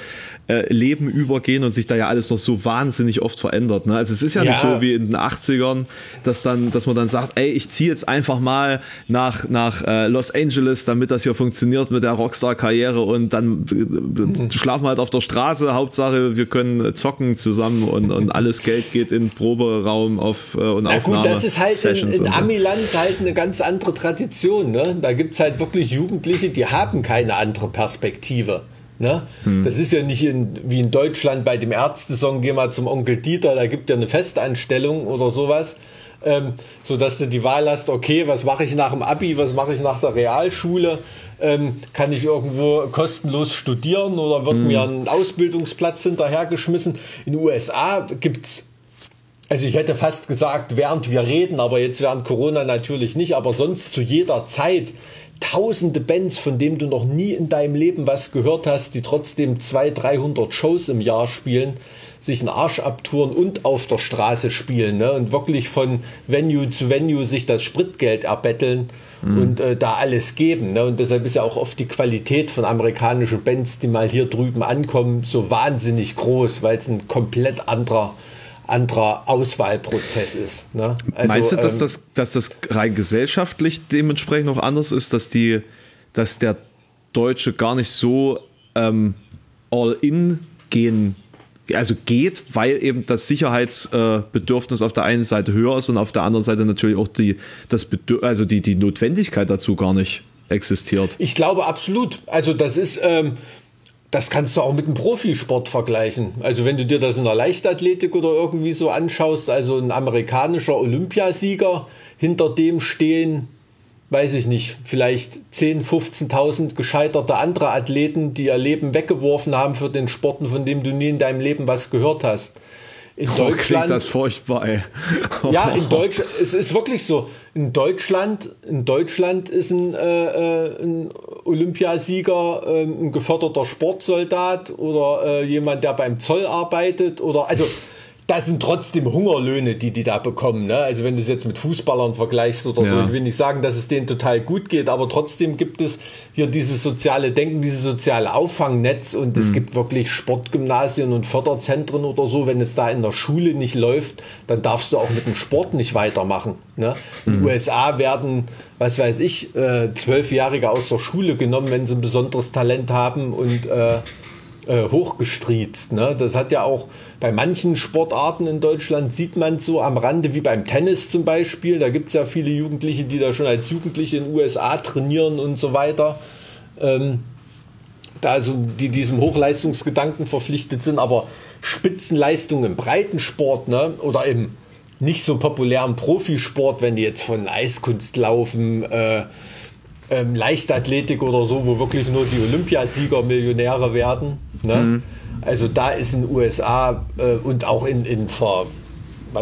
[SPEAKER 1] äh, Leben übergehen und sich da ja alles noch so wahnsinnig oft verändert. Ne? Also es ist ja, ja, nicht so wie in den 80ern, dass, dann, dass man dann sagt, ey, ich ziehe jetzt einfach mal nach, nach äh, Los Angeles, damit das hier funktioniert mit der Rockstar-Karriere und dann mhm. schlafen wir halt auf der Straße. Hauptsache, wir können zocken zusammen und, und alles Geld geht in den Proberaum auf äh, und
[SPEAKER 3] Na Aufnahme. gut, das ist halt Sessions in, in Amiland halt eine ganz andere Tradition. Ne? Da gibt es halt wirklich Jugendliche, die haben keine andere Perspektive. Ne? Hm. Das ist ja nicht in, wie in Deutschland bei dem Ärztesong, geh mal zum Onkel Dieter, da gibt ja eine Festanstellung oder sowas. Ähm, so dass du die Wahl hast, okay, was mache ich nach dem Abi, was mache ich nach der Realschule, ähm, kann ich irgendwo kostenlos studieren oder wird hm. mir ein Ausbildungsplatz hinterhergeschmissen. In den USA gibt es, also ich hätte fast gesagt, während wir reden, aber jetzt während Corona natürlich nicht, aber sonst zu jeder Zeit tausende Bands, von denen du noch nie in deinem Leben was gehört hast, die trotzdem 200, 300 Shows im Jahr spielen, sich einen Arsch abtouren und auf der Straße spielen ne? und wirklich von Venue zu Venue sich das Spritgeld erbetteln mhm. und äh, da alles geben. Ne? Und deshalb ist ja auch oft die Qualität von amerikanischen Bands, die mal hier drüben ankommen, so wahnsinnig groß, weil es ein komplett anderer anderer Auswahlprozess ist. Ne?
[SPEAKER 1] Also, Meinst du, dass, ähm, das, dass das rein gesellschaftlich dementsprechend noch anders ist, dass, die, dass der Deutsche gar nicht so ähm, all in gehen also geht, weil eben das Sicherheitsbedürfnis auf der einen Seite höher ist und auf der anderen Seite natürlich auch die, das also die, die Notwendigkeit dazu gar nicht existiert.
[SPEAKER 3] Ich glaube absolut. Also das ist, ähm, das kannst du auch mit einem Profisport vergleichen. Also wenn du dir das in der Leichtathletik oder irgendwie so anschaust, also ein amerikanischer Olympiasieger, hinter dem stehen, weiß ich nicht, vielleicht 10, 15.000 gescheiterte andere Athleten, die ihr Leben weggeworfen haben für den Sporten, von dem du nie in deinem Leben was gehört hast
[SPEAKER 1] in oh, Deutschland. das furchtbar, ey. (laughs)
[SPEAKER 3] ja, in (laughs) Deutschland, es ist wirklich so. In Deutschland, in Deutschland ist ein, äh, äh ein Olympiasieger äh, ein geförderter Sportsoldat oder äh, jemand, der beim Zoll arbeitet oder also das sind trotzdem Hungerlöhne, die die da bekommen. Ne? Also wenn du es jetzt mit Fußballern vergleichst oder ja. so, ich will nicht sagen, dass es denen total gut geht, aber trotzdem gibt es hier dieses soziale Denken, dieses soziale Auffangnetz und mhm. es gibt wirklich Sportgymnasien und Förderzentren oder so. Wenn es da in der Schule nicht läuft, dann darfst du auch mit dem Sport nicht weitermachen. Ne? In den mhm. USA werden, was weiß ich, äh, Zwölfjährige aus der Schule genommen, wenn sie ein besonderes Talent haben und äh, äh, hochgestriezt. Ne? Das hat ja auch bei manchen Sportarten in Deutschland sieht man so am Rande, wie beim Tennis zum Beispiel. Da gibt es ja viele Jugendliche, die da schon als Jugendliche in den USA trainieren und so weiter. Ähm, da also die diesem Hochleistungsgedanken verpflichtet sind, aber Spitzenleistung im Breitensport ne, oder im nicht so populären Profisport, wenn die jetzt von Eiskunst laufen, äh, ähm, Leichtathletik oder so, wo wirklich nur die Olympiasieger Millionäre werden. Ne? Mhm. Also da ist in den USA äh, und auch in, in ver,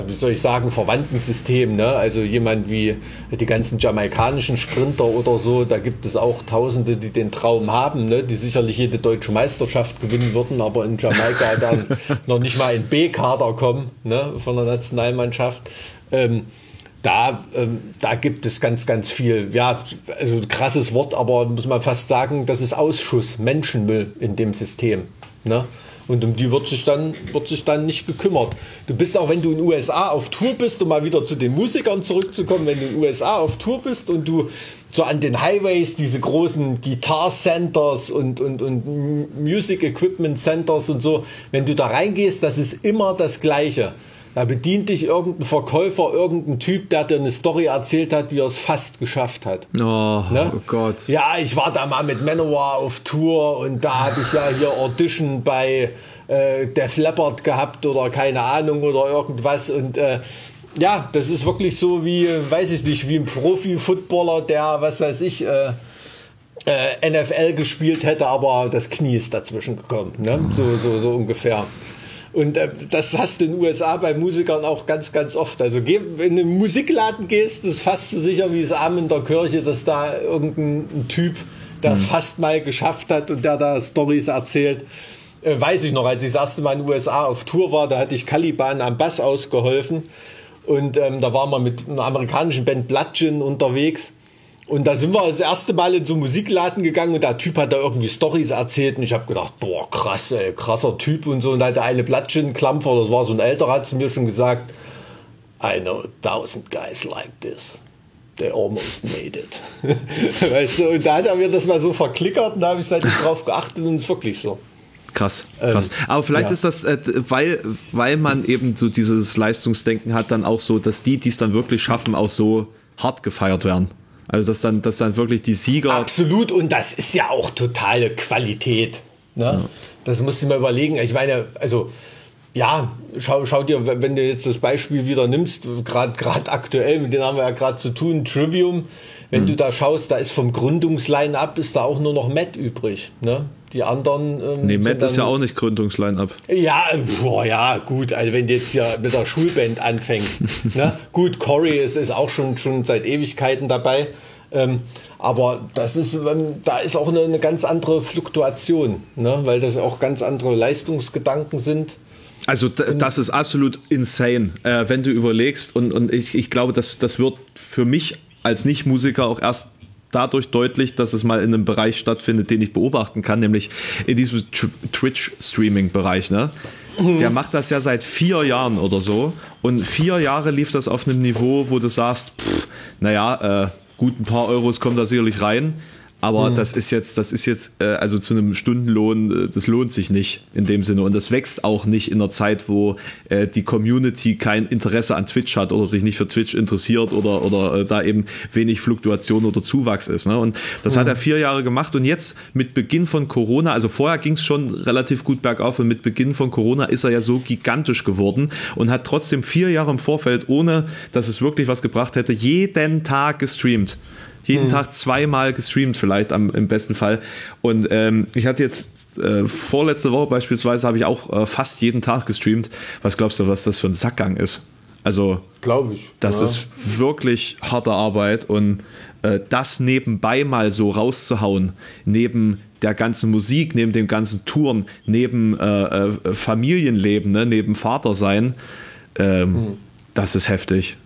[SPEAKER 3] wie soll ich sagen, verwandten Systemen, ne? also jemand wie die ganzen jamaikanischen Sprinter oder so, da gibt es auch Tausende, die den Traum haben, ne? die sicherlich jede deutsche Meisterschaft gewinnen würden, aber in Jamaika dann (laughs) noch nicht mal in B-Kader kommen ne? von der Nationalmannschaft. Ähm, da, ähm, da gibt es ganz, ganz viel, ja, also krasses Wort, aber muss man fast sagen, das ist Ausschuss, Menschenmüll in dem System. Ne? Und um die wird sich, dann, wird sich dann nicht gekümmert. Du bist auch, wenn du in den USA auf Tour bist, um mal wieder zu den Musikern zurückzukommen, wenn du in den USA auf Tour bist und du so an den Highways diese großen Guitar Centers und, und, und Music Equipment Centers und so, wenn du da reingehst, das ist immer das Gleiche. Da bedient dich irgendein Verkäufer, irgendein Typ, der dir eine Story erzählt hat, wie er es fast geschafft hat.
[SPEAKER 1] Oh, ne? oh Gott.
[SPEAKER 3] Ja, ich war da mal mit Manowar auf Tour und da habe ich ja hier Audition bei äh, Def Leppard gehabt oder keine Ahnung oder irgendwas und äh, ja, das ist wirklich so wie, weiß ich nicht, wie ein Profi-Footballer, der, was weiß ich, äh, äh, NFL gespielt hätte, aber das Knie ist dazwischen gekommen. Ne? So, so, so ungefähr. Und äh, das hast du in den USA bei Musikern auch ganz, ganz oft. Also wenn du in einen Musikladen gehst, ist fast so sicher wie das Arm in der Kirche, dass da irgendein Typ, der es mhm. fast mal geschafft hat und der da Stories erzählt. Äh, weiß ich noch, als ich das erste Mal in den USA auf Tour war, da hatte ich Caliban am Bass ausgeholfen. Und ähm, da waren wir mit einer amerikanischen Band Bludgeon unterwegs. Und da sind wir das erste Mal in so einen Musikladen gegangen und der Typ hat da irgendwie Stories erzählt und ich habe gedacht, boah, krass, ey, krasser Typ und so. Und da hat der eine Blattchen-Klampfer, das war so ein älterer, hat zu mir schon gesagt, I know a thousand guys like this. They almost made it. (laughs) weißt du, und da hat er mir das mal so verklickert und da habe ich seitdem drauf geachtet und es ist wirklich so.
[SPEAKER 1] Krass, krass. Ähm, Aber vielleicht ja. ist das, äh, weil, weil man eben so dieses Leistungsdenken hat, dann auch so, dass die, die es dann wirklich schaffen, auch so hart gefeiert werden. Also dass dann, dass dann wirklich die Sieger.
[SPEAKER 3] Absolut, und das ist ja auch totale Qualität. Ne? Ja. Das musst du mal überlegen. Ich meine, also ja, schau, schau dir, wenn du jetzt das Beispiel wieder nimmst, gerade aktuell, mit denen haben wir ja gerade zu tun, Trivium, wenn mhm. du da schaust, da ist vom Gründungsline-up ist da auch nur noch Matt übrig. Ne? Die anderen.
[SPEAKER 1] Ähm, nee, Matt ist ja auch nicht Gründungsline-up.
[SPEAKER 3] Ja, boah, ja, gut. Also, wenn du jetzt hier mit der Schulband anfängst. (laughs) ne? Gut, Corey ist, ist auch schon, schon seit Ewigkeiten dabei. Ähm, aber das ist, ähm, da ist auch eine, eine ganz andere Fluktuation, ne? weil das auch ganz andere Leistungsgedanken sind.
[SPEAKER 1] Also das ist absolut insane, äh, wenn du überlegst. Und, und ich, ich glaube, das, das wird für mich als Nicht-Musiker auch erst dadurch deutlich, dass es mal in einem Bereich stattfindet, den ich beobachten kann, nämlich in diesem Twitch-Streaming-Bereich. Ne? Mhm. Der macht das ja seit vier Jahren oder so. Und vier Jahre lief das auf einem Niveau, wo du sagst, pff, naja, äh, gut ein paar Euros kommen da sicherlich rein. Aber mhm. das ist jetzt, das ist jetzt, äh, also zu einem Stundenlohn, äh, das lohnt sich nicht in dem Sinne. Und das wächst auch nicht in einer Zeit, wo äh, die Community kein Interesse an Twitch hat oder sich nicht für Twitch interessiert oder, oder äh, da eben wenig Fluktuation oder Zuwachs ist. Ne? Und das mhm. hat er vier Jahre gemacht. Und jetzt mit Beginn von Corona, also vorher ging es schon relativ gut bergauf und mit Beginn von Corona ist er ja so gigantisch geworden und hat trotzdem vier Jahre im Vorfeld, ohne dass es wirklich was gebracht hätte, jeden Tag gestreamt jeden mhm. Tag zweimal gestreamt, vielleicht am, im besten Fall. Und ähm, ich hatte jetzt äh, vorletzte Woche beispielsweise habe ich auch äh, fast jeden Tag gestreamt. Was glaubst du, was das für ein Sackgang ist? Also,
[SPEAKER 3] glaube ich.
[SPEAKER 1] Das ja. ist wirklich harte Arbeit und äh, das nebenbei mal so rauszuhauen, neben der ganzen Musik, neben dem ganzen Touren, neben äh, äh Familienleben, ne, neben Vatersein, ähm, mhm. das ist heftig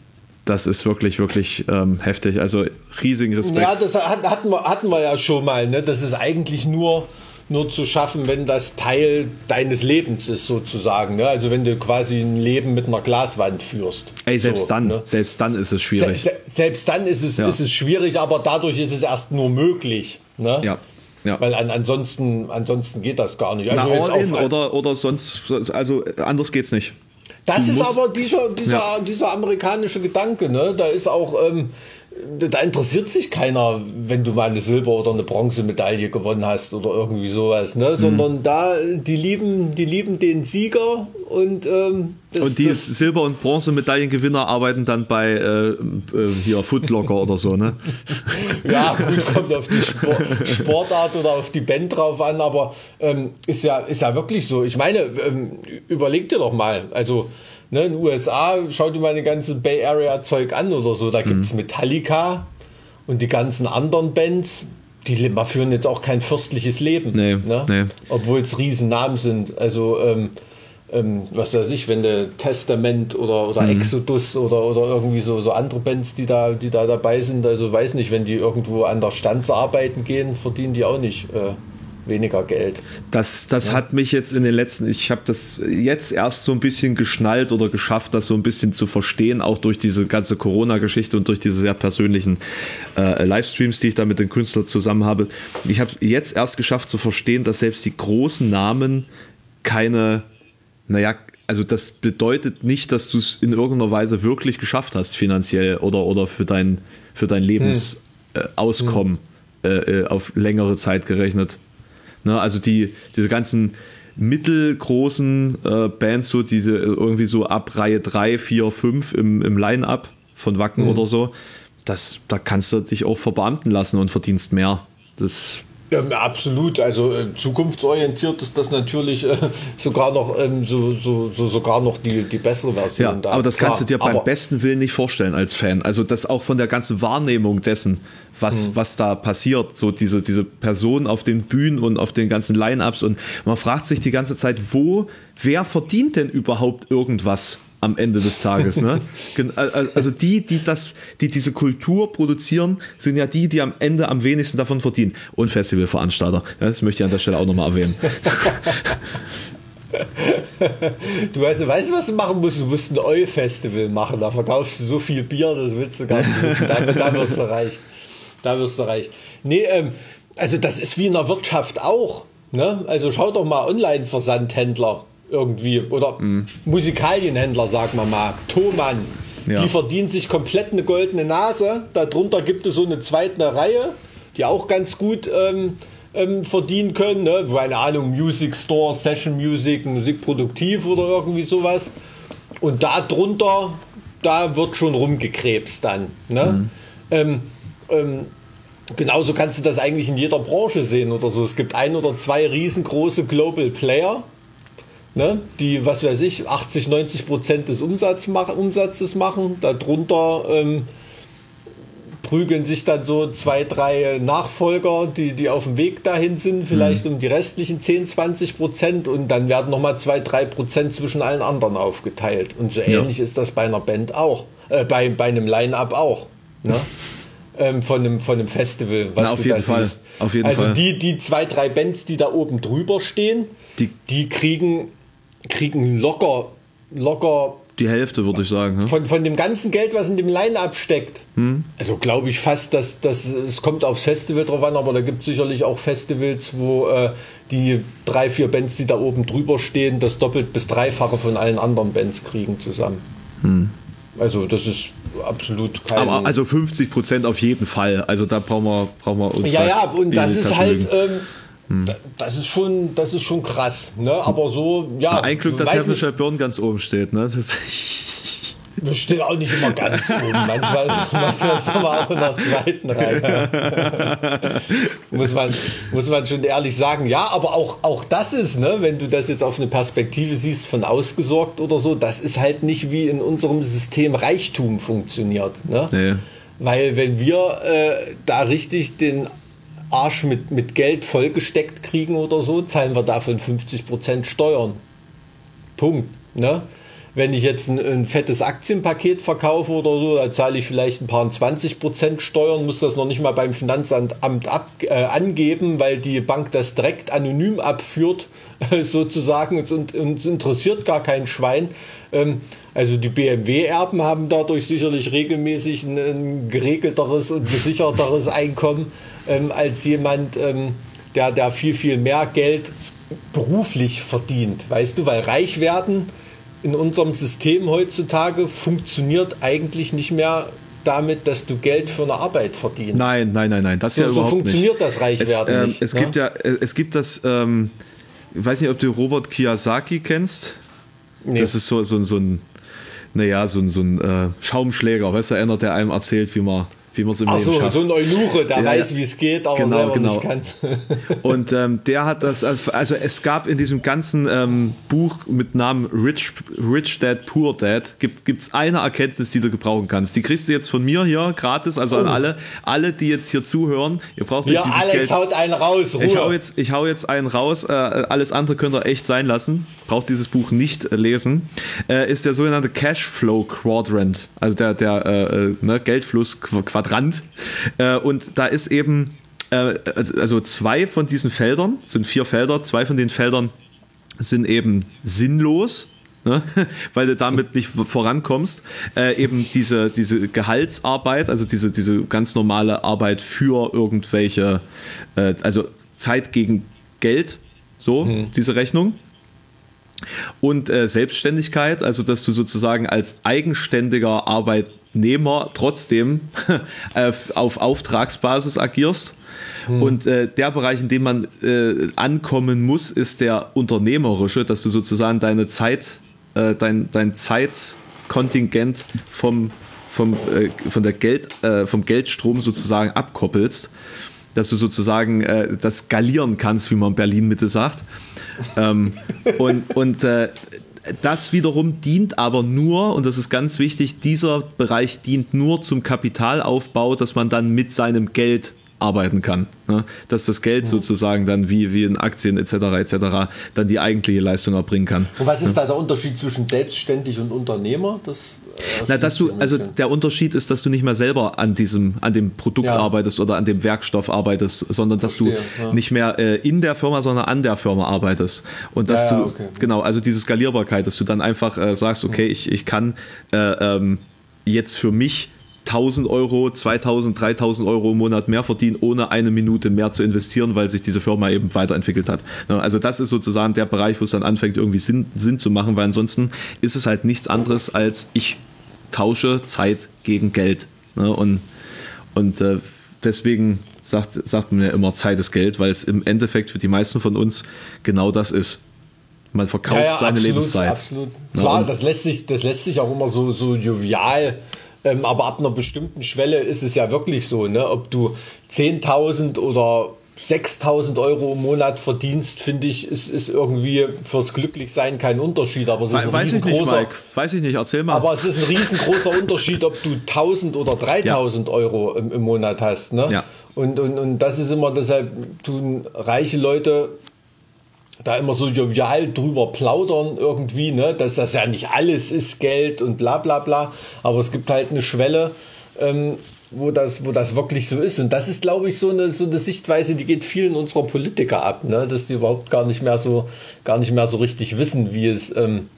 [SPEAKER 1] das ist wirklich, wirklich ähm, heftig. Also riesigen Respekt.
[SPEAKER 3] Ja, das hatten wir, hatten wir ja schon mal. Ne? Das ist eigentlich nur, nur zu schaffen, wenn das Teil deines Lebens ist, sozusagen. Ne? Also wenn du quasi ein Leben mit einer Glaswand führst.
[SPEAKER 1] Ey, selbst so, dann, ne? selbst dann ist es schwierig. Se
[SPEAKER 3] selbst dann ist es, ja. ist es schwierig, aber dadurch ist es erst nur möglich. Ne?
[SPEAKER 1] Ja. Ja.
[SPEAKER 3] Weil an, ansonsten, ansonsten geht das gar nicht.
[SPEAKER 1] Also Na, all in oder, oder sonst, also anders geht's nicht.
[SPEAKER 3] Das ist aber dieser, dieser, ja. dieser amerikanische Gedanke, ne? Da ist auch, ähm, da interessiert sich keiner, wenn du mal eine Silber- oder eine Bronzemedaille gewonnen hast oder irgendwie sowas, ne? Mhm. Sondern da, die lieben, die lieben den Sieger und ähm,
[SPEAKER 1] das, Und die Silber- und Bronzemedaillengewinner arbeiten dann bei äh, äh, hier Footlocker oder so, ne? (laughs)
[SPEAKER 3] ja, gut, kommt auf die Sport, Sportart oder auf die Band drauf an, aber ähm, ist, ja, ist ja wirklich so. Ich meine, ähm, überleg dir doch mal, also ne, in den USA, schau dir mal eine ganze Bay Area Zeug an oder so, da gibt es mhm. Metallica und die ganzen anderen Bands, die führen jetzt auch kein fürstliches Leben. Nee, ne? nee. Obwohl es Riesennamen sind. Also ähm, ähm, was weiß ich, wenn der Testament oder, oder mhm. Exodus oder, oder irgendwie so, so andere Bands, die da, die da dabei sind, also weiß nicht, wenn die irgendwo an der Stanze arbeiten gehen, verdienen die auch nicht äh, weniger Geld.
[SPEAKER 1] Das, das ja. hat mich jetzt in den letzten, ich habe das jetzt erst so ein bisschen geschnallt oder geschafft, das so ein bisschen zu verstehen, auch durch diese ganze Corona-Geschichte und durch diese sehr persönlichen äh, Livestreams, die ich da mit den Künstlern zusammen habe. Ich habe jetzt erst geschafft zu verstehen, dass selbst die großen Namen keine naja, also das bedeutet nicht, dass du es in irgendeiner Weise wirklich geschafft hast, finanziell oder, oder für dein, für dein Lebensauskommen hm. äh, äh, auf längere Zeit gerechnet. Ne, also die, diese ganzen mittelgroßen äh, Bands, so diese irgendwie so ab Reihe 3, 4, 5 im, im Line-Up von Wacken hm. oder so, das, da kannst du dich auch verbeamten lassen und verdienst mehr. Das
[SPEAKER 3] Ja, absolut. Also äh, zukunftsorientiert ist das natürlich äh, sogar noch ähm, so, so, so, sogar noch die, die bessere Version.
[SPEAKER 1] Ja, da. aber das kannst Klar, du dir beim besten Willen nicht vorstellen als Fan. Also das auch von der ganzen Wahrnehmung dessen, was, mhm. was da passiert, so diese, diese Personen auf den Bühnen und auf den ganzen Line-Ups und man fragt sich die ganze Zeit, wo, wer verdient denn überhaupt irgendwas? Am Ende des Tages. Ne? (laughs) Also die, die das, die diese Kultur produzieren, sind ja die, die am Ende am wenigsten davon verdienen. Und Festivalveranstalter. Das möchte ich an der Stelle auch nochmal erwähnen. (laughs)
[SPEAKER 3] Du weißt, weißt du, was du machen musst? Du musst ein Eu-Festival machen. Da verkaufst du so viel Bier, das willst du gar nicht wissen. Da, da wirst du reich. Da wirst du reich. Nee, ähm, also das ist wie in der Wirtschaft auch. Ne? Also schau doch mal Online-Versandhändler irgendwie. Oder mhm. Musikalienhändler, sagen wir mal. Thomann. Ja. Die verdient sich komplett eine goldene Nase. Darunter gibt es so eine zweite Reihe, die auch ganz gut ähm, ähm, verdienen können. Ne? Keine Ahnung, Music Store, Session Music, Musikproduktiv oder irgendwie sowas. Und darunter, da wird schon rumgekrebst dann. Ne? Mhm. Ähm, ähm, genauso kannst du das eigentlich in jeder Branche sehen oder so. Es gibt ein oder zwei riesengroße Global Player, ne, die, was weiß ich, 80, 90 Prozent des Umsatz mach, Umsatzes machen. Darunter ähm, prügeln sich dann so zwei, drei Nachfolger, die, die auf dem Weg dahin sind, vielleicht mhm. um die restlichen 10, 20 Prozent und dann werden nochmal zwei, drei Prozent zwischen allen anderen aufgeteilt. Und so ähnlich ja. ist das bei einer Band auch, äh, bei, bei einem Line-Up auch. Ne? (laughs) ähm, von, einem, von einem Festival.
[SPEAKER 1] Was Na, auf, jeden Fall. auf jeden
[SPEAKER 3] also
[SPEAKER 1] Fall.
[SPEAKER 3] Die, die zwei, drei Bands, die da oben drüber stehen, die, die kriegen kriegen locker, locker
[SPEAKER 1] die Hälfte, würde ich sagen.
[SPEAKER 3] Von, von dem ganzen Geld, was in dem Line-Up steckt. Hm. Also glaube ich fast, dass, dass es kommt aufs Festival drauf an, aber da gibt es sicherlich auch Festivals, wo äh, die drei, vier Bands, die da oben drüber stehen, das doppelt bis dreifache von allen anderen Bands kriegen zusammen. Hm. Also das ist absolut
[SPEAKER 1] kein... Aber also 50 Prozent auf jeden Fall. Also da brauchen wir, brauchen wir uns...
[SPEAKER 3] Ja, ja, und das ist halt... Ähm, hm. Das ist schon, das ist schon krass, ne? Aber so, ja.
[SPEAKER 1] Ein Glück, dass Heavenshire Burn ganz oben steht, ne? Das
[SPEAKER 3] wir stehen auch nicht immer ganz oben. (laughs) Manchmal, manchmal sind wir auch in der zweiten Reihe. muss, man, muss man schon ehrlich sagen. Ja, aber auch, auch das ist, ne, wenn du das jetzt auf eine Perspektive siehst von ausgesorgt oder so, das ist halt nicht wie in unserem System Reichtum funktioniert. Ne? Nee. Weil wenn wir äh, da richtig den Arsch mit, mit Geld vollgesteckt kriegen oder so, zahlen wir davon 50% Steuern. Punkt. Ne? Wenn ich jetzt ein, ein, fettes Aktienpaket verkaufe oder so, da zahle ich vielleicht ein paar 20% Steuern, muss das noch nicht mal beim Finanzamt ab, äh, angeben, weil die Bank das direkt anonym abführt, (laughs) sozusagen. Und uns interessiert gar kein Schwein. Ähm, also die BMW-Erben haben dadurch sicherlich regelmäßig ein, ein geregelteres und gesicherteres (laughs) Einkommen ähm, als jemand, ähm, der, der viel, viel mehr Geld beruflich verdient. Weißt du, weil reich werden in unserem System heutzutage funktioniert eigentlich nicht mehr damit, dass du Geld für eine Arbeit verdienst.
[SPEAKER 1] Nein, nein, nein, nein. Das so, ja
[SPEAKER 3] so funktioniert nicht. das Reichwerden
[SPEAKER 1] es,
[SPEAKER 3] äh, nicht.
[SPEAKER 1] Es ne? gibt ja, äh, es gibt das, ähm, ich weiß nicht, ob du Robert Kiyosaki kennst. Nee. Das ist so, so, so ein naja, so, so ein äh, Schaumschläger, weißt du, einer, der einem erzählt, wie man wie man es im
[SPEAKER 3] Ach
[SPEAKER 1] Leben
[SPEAKER 3] so,
[SPEAKER 1] schafft.
[SPEAKER 3] so ein Eunuche, der ja, weiß, wie es geht, aber genau, selber genau. nicht kann. (laughs)
[SPEAKER 1] und ähm, der hat das, also es gab in diesem ganzen ähm, Buch mit Namen Rich, Rich Dad, Poor Dad, gibt es eine Erkenntnis, die du gebrauchen kannst. Die kriegst du jetzt von mir hier gratis, also oh. an alle, alle, die jetzt hier zuhören. Ihr braucht nicht ja, dieses
[SPEAKER 3] Alex
[SPEAKER 1] Geld.
[SPEAKER 3] haut einen raus, Ruhe.
[SPEAKER 1] Ich hau jetzt, ich hau jetzt einen raus, äh, alles andere könnt ihr echt sein lassen. Braucht dieses Buch nicht äh, lesen. Äh, ist der sogenannte Cashflow Quadrant, also der, der äh, äh ne, Geldfluss Quadrant. Äh, und da ist eben, äh, also zwei von diesen Feldern, sind vier Felder, zwei von den Feldern sind eben sinnlos. Ne? (laughs) weil du damit nicht vorankommst, äh, eben diese, diese Gehaltsarbeit, also diese, diese ganz normale Arbeit für irgendwelche, äh, also Zeit gegen Geld, so, mhm. diese Rechnung. Und äh, Selbstständigkeit, also dass du sozusagen als eigenständiger Arbeitnehmer Nehmer trotzdem (laughs) äh, auf Auftragsbasis agierst. Hm. Und äh, der Bereich, in dem man äh, ankommen muss, ist der unternehmerische, dass du sozusagen deine Zeit, äh, dein, dein Zeitkontingent vom, vom, äh, von der Geld, äh, vom Geldstrom sozusagen abkoppelst. dass du sozusagen das skalieren kannst, wie man in Berlin Mitte sagt. ähm, und und das wiederum dient aber nur, und das ist ganz wichtig, dieser Bereich dient nur zum Kapitalaufbau, dass man dann mit seinem Geld arbeiten kann. Ne? Dass das Geld ja. sozusagen dann wie, wie in Aktien etc. etc. dann die eigentliche Leistung erbringen kann.
[SPEAKER 3] Und was ist ja. da der Unterschied zwischen selbstständig und Unternehmer? Das,
[SPEAKER 1] äh, Na, dass du, also der Unterschied ist, dass du nicht mehr selber an diesem, an dem Produkt ja. arbeitest oder an dem Werkstoff arbeitest, sondern dass Verstehe, du nicht mehr äh, in der Firma, sondern an der Firma arbeitest. Und dass du, okay. genau, also diese Skalierbarkeit, dass du dann einfach äh, sagst, okay, ich, ich kann äh, ähm, jetzt für mich 1000 Euro, 2000, 3000 Euro im Monat mehr verdienen, ohne eine Minute mehr zu investieren, weil sich diese Firma eben weiterentwickelt hat. Ne, also das ist sozusagen der Bereich, wo es dann anfängt, irgendwie Sinn, Sinn zu machen, weil ansonsten ist es halt nichts anderes als ich tausche Zeit gegen Geld. Ne, und und äh, deswegen sagt, sagt man ja immer Zeit ist Geld, weil es im Endeffekt für die meisten von uns genau das ist. Man verkauft ja, ja, seine absolut, Lebenszeit.
[SPEAKER 3] Absolut. Klar, das lässt sich, das lässt sich auch immer so, so jovial ähm, aber ab einer bestimmten Schwelle ist es ja wirklich so, ne? ob du 10.000 oder 6000 Euro im Monat verdienst, finde ich, ist, ist irgendwie fürs Glücklichsein kein Unterschied. Aber es ist ein
[SPEAKER 1] Weiß ich nicht, Mike. Weiß ich nicht, erzähl mal.
[SPEAKER 3] Aber es ist ein riesengroßer Unterschied, ob du 1000 oder 3000 ja. Euro im, im, Monat hast. Ne? Ja. Und, und, und das ist immer, deshalb tun reiche Leute da immer so jovial drüber plaudern irgendwie, ne, dass das ja nicht alles ist Geld und bla bla bla, aber es gibt halt eine Schwelle, ähm, wo das, wo das wirklich so ist. Und das ist, glaube ich, so eine, so eine Sichtweise, die geht vielen unserer Politiker ab, ne? dass die überhaupt gar nicht mehr so, gar nicht mehr so richtig wissen, wie es, ähm,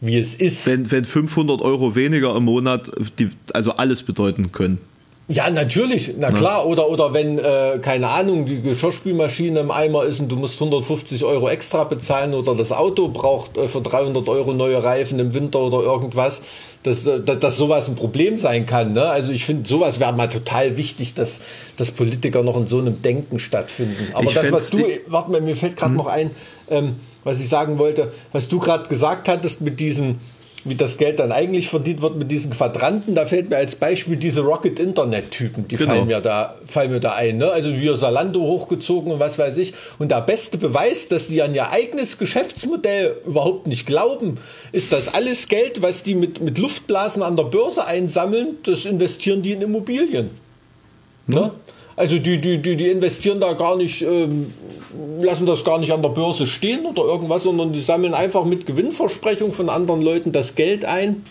[SPEAKER 3] wie es ist.
[SPEAKER 1] Wenn, wenn 500 Euro weniger im Monat, die, also alles bedeuten können.
[SPEAKER 3] Ja, natürlich, na klar. Oder, oder wenn, äh, keine Ahnung, die Geschirrspülmaschine im Eimer ist und du musst 150 Euro extra bezahlen oder das Auto braucht äh, für 300 Euro neue Reifen im Winter oder irgendwas, dass, äh, dass, dass sowas ein Problem sein kann. Ne? Also ich finde, sowas wäre mal total wichtig, dass, dass Politiker noch in so einem Denken stattfinden. Aber ich das, was du, warte mal, mir fällt gerade hm. noch ein, ähm, was ich sagen wollte, was du gerade gesagt hattest mit diesem wie das Geld dann eigentlich verdient wird mit diesen Quadranten. Da fällt mir als Beispiel diese Rocket-Internet-Typen, die genau. fallen, mir da, fallen mir da ein. Ne? Also wie Salando hochgezogen und was weiß ich. Und der beste Beweis, dass die an ihr eigenes Geschäftsmodell überhaupt nicht glauben, ist, dass alles Geld, was die mit, mit Luftblasen an der Börse einsammeln, das investieren die in Immobilien. Ne? Also die, die, die, die investieren da gar nicht, ähm, lassen das gar nicht an der Börse stehen oder irgendwas, sondern die sammeln einfach mit Gewinnversprechung von anderen Leuten das Geld ein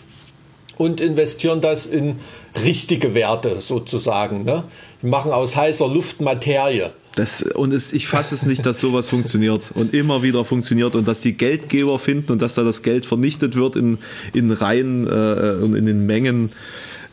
[SPEAKER 3] und investieren das in richtige Werte sozusagen. Ne? Die machen aus heißer Luft Materie.
[SPEAKER 1] Das, und es, ich fasse es nicht, dass sowas funktioniert und immer wieder funktioniert und dass die Geldgeber finden und dass da das Geld vernichtet wird in, in Reihen äh, und in den Mengen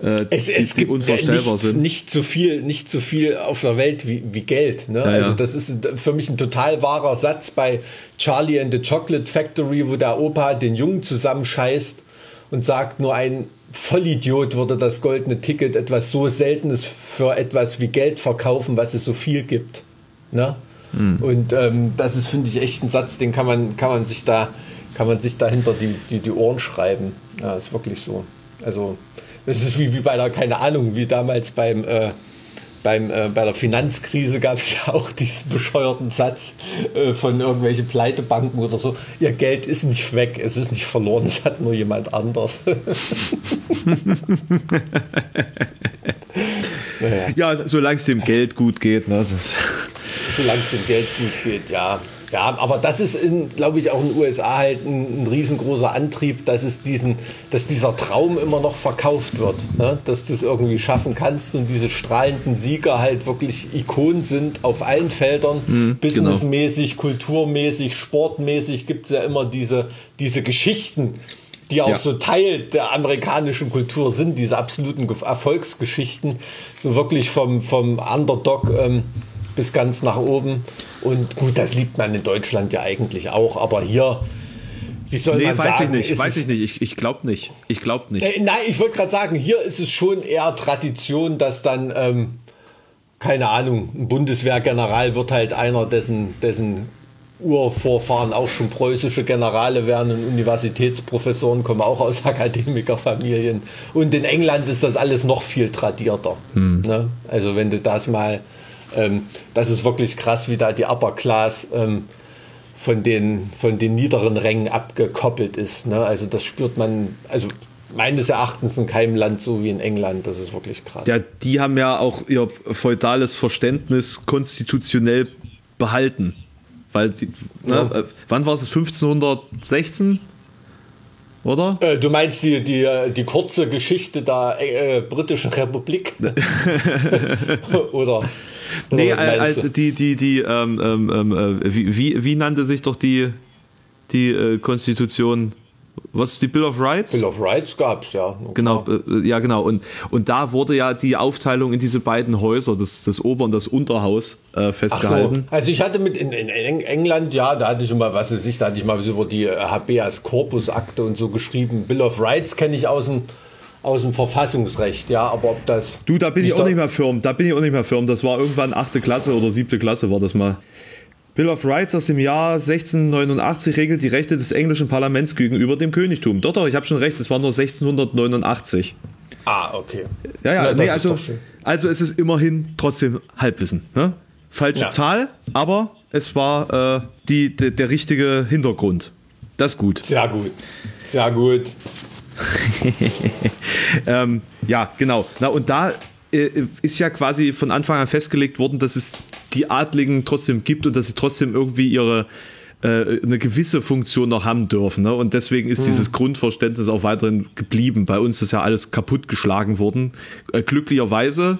[SPEAKER 3] äh, es, die, es gibt unvorstellbar nicht, sind. Nicht so viel, nicht so viel auf der Welt wie, wie Geld. Ne? Ja, also ja. das ist für mich ein total wahrer Satz bei Charlie and the Chocolate Factory, wo der Opa den Jungen zusammenscheißt und sagt, nur ein Vollidiot würde das goldene Ticket etwas so Seltenes für etwas wie Geld verkaufen, was es so viel gibt. Ne? Mhm. Und ähm, das ist, finde ich, echt ein Satz, den kann man, kann man sich da, kann man sich dahinter die, die, die Ohren schreiben. Ja, ist wirklich so. Also das ist wie, wie bei der, keine Ahnung, wie damals beim, äh, beim, äh, bei der Finanzkrise gab es ja auch diesen bescheuerten Satz äh, von irgendwelchen Pleitebanken oder so. Ihr Geld ist nicht weg, es ist nicht verloren, es hat nur jemand anders. (laughs)
[SPEAKER 1] naja. Ja, solange es dem Geld gut geht. Ne?
[SPEAKER 3] Solange es dem Geld gut geht, ja. Ja, aber das ist, glaube ich, auch in den USA halt ein, ein, riesengroßer Antrieb, dass, es diesen, dass dieser Traum immer noch verkauft wird. Ne? Dass du es irgendwie schaffen kannst und diese strahlenden Sieger halt wirklich Ikonen sind auf allen Feldern, mhm, businessmäßig, genau. kulturmäßig, sportmäßig gibt es ja immer diese, diese Geschichten, die auch ja. so Teil der amerikanischen Kultur sind, diese absoluten Erfolgsgeschichten, so wirklich vom, vom Underdog. Ähm, bis ganz nach oben. Und gut, das liebt man in Deutschland ja eigentlich auch, aber hier.
[SPEAKER 1] Wie soll nee, man weiß sagen, ich nicht, weiß ich nicht. Ich, ich glaube nicht. Ich glaube nicht.
[SPEAKER 3] Äh, nein, ich wollte gerade sagen, hier ist es schon eher Tradition, dass dann, ähm, keine Ahnung, ein Bundeswehrgeneral wird halt einer, dessen, dessen Urvorfahren auch schon preußische Generale werden und Universitätsprofessoren kommen auch aus (laughs) Akademikerfamilien. Und in England ist das alles noch viel tradierter. Hm. Ne? Also wenn du das mal Ähm, das ist wirklich krass, wie da die Upper Class ähm, von, den, von den niederen Rängen abgekoppelt ist. Ne? Also das spürt man, also meines Erachtens in keinem Land so wie in England. Das ist wirklich krass.
[SPEAKER 1] Ja, die haben ja auch ihr feudales Verständnis konstitutionell behalten. Weil, die, ja. ne, wann war es? 1516? Oder?
[SPEAKER 3] Äh, du meinst die, die, die kurze Geschichte der äh, britischen Republik? (laughs) (laughs)
[SPEAKER 1] oder? Nee, also die, die, die, ähm, ähm, ähm, äh, wie, wie, wie nannte sich doch die, die äh, Konstitution? Was ist die Bill of Rights?
[SPEAKER 3] Bill of Rights gab es, ja.
[SPEAKER 1] Genau, äh, ja, genau. Und, und da wurde ja die Aufteilung in diese beiden Häuser, das, das Ober- und das Unterhaus, äh, festgehalten.
[SPEAKER 3] So. Also ich hatte mit in, in, England, ja, da hatte ich immer, was weiß ich, da hatte ich mal über die Habeas Corpus Akte und so geschrieben. Bill of Rights kenne ich aus dem aus dem Verfassungsrecht, ja, aber ob das.
[SPEAKER 1] Du, da bin ich auch nicht mehr firm, da bin ich auch nicht mehr firm. Das war irgendwann achte Klasse oder siebte Klasse war das mal. Bill of Rights aus dem Jahr 1689 regelt die Rechte des englischen Parlaments gegenüber dem Königtum. Doch, doch, ich habe schon recht, es war nur 1689.
[SPEAKER 3] Ah, okay.
[SPEAKER 1] Ja, ja, Na, nee, also, also es ist immerhin trotzdem Halbwissen. Ne? Falsche ja. Zahl, aber es war äh, die, de, der richtige Hintergrund. Das ist gut.
[SPEAKER 3] Sehr gut. Sehr gut. (laughs)
[SPEAKER 1] ähm, ja, genau. Na, und da äh, ist ja quasi von Anfang an festgelegt worden, dass es die Adligen trotzdem gibt und dass sie trotzdem irgendwie ihre äh, eine gewisse Funktion noch haben dürfen. Ne? Und deswegen ist hm. dieses Grundverständnis auch weiterhin geblieben. Bei uns ist ja alles kaputtgeschlagen worden. Äh, glücklicherweise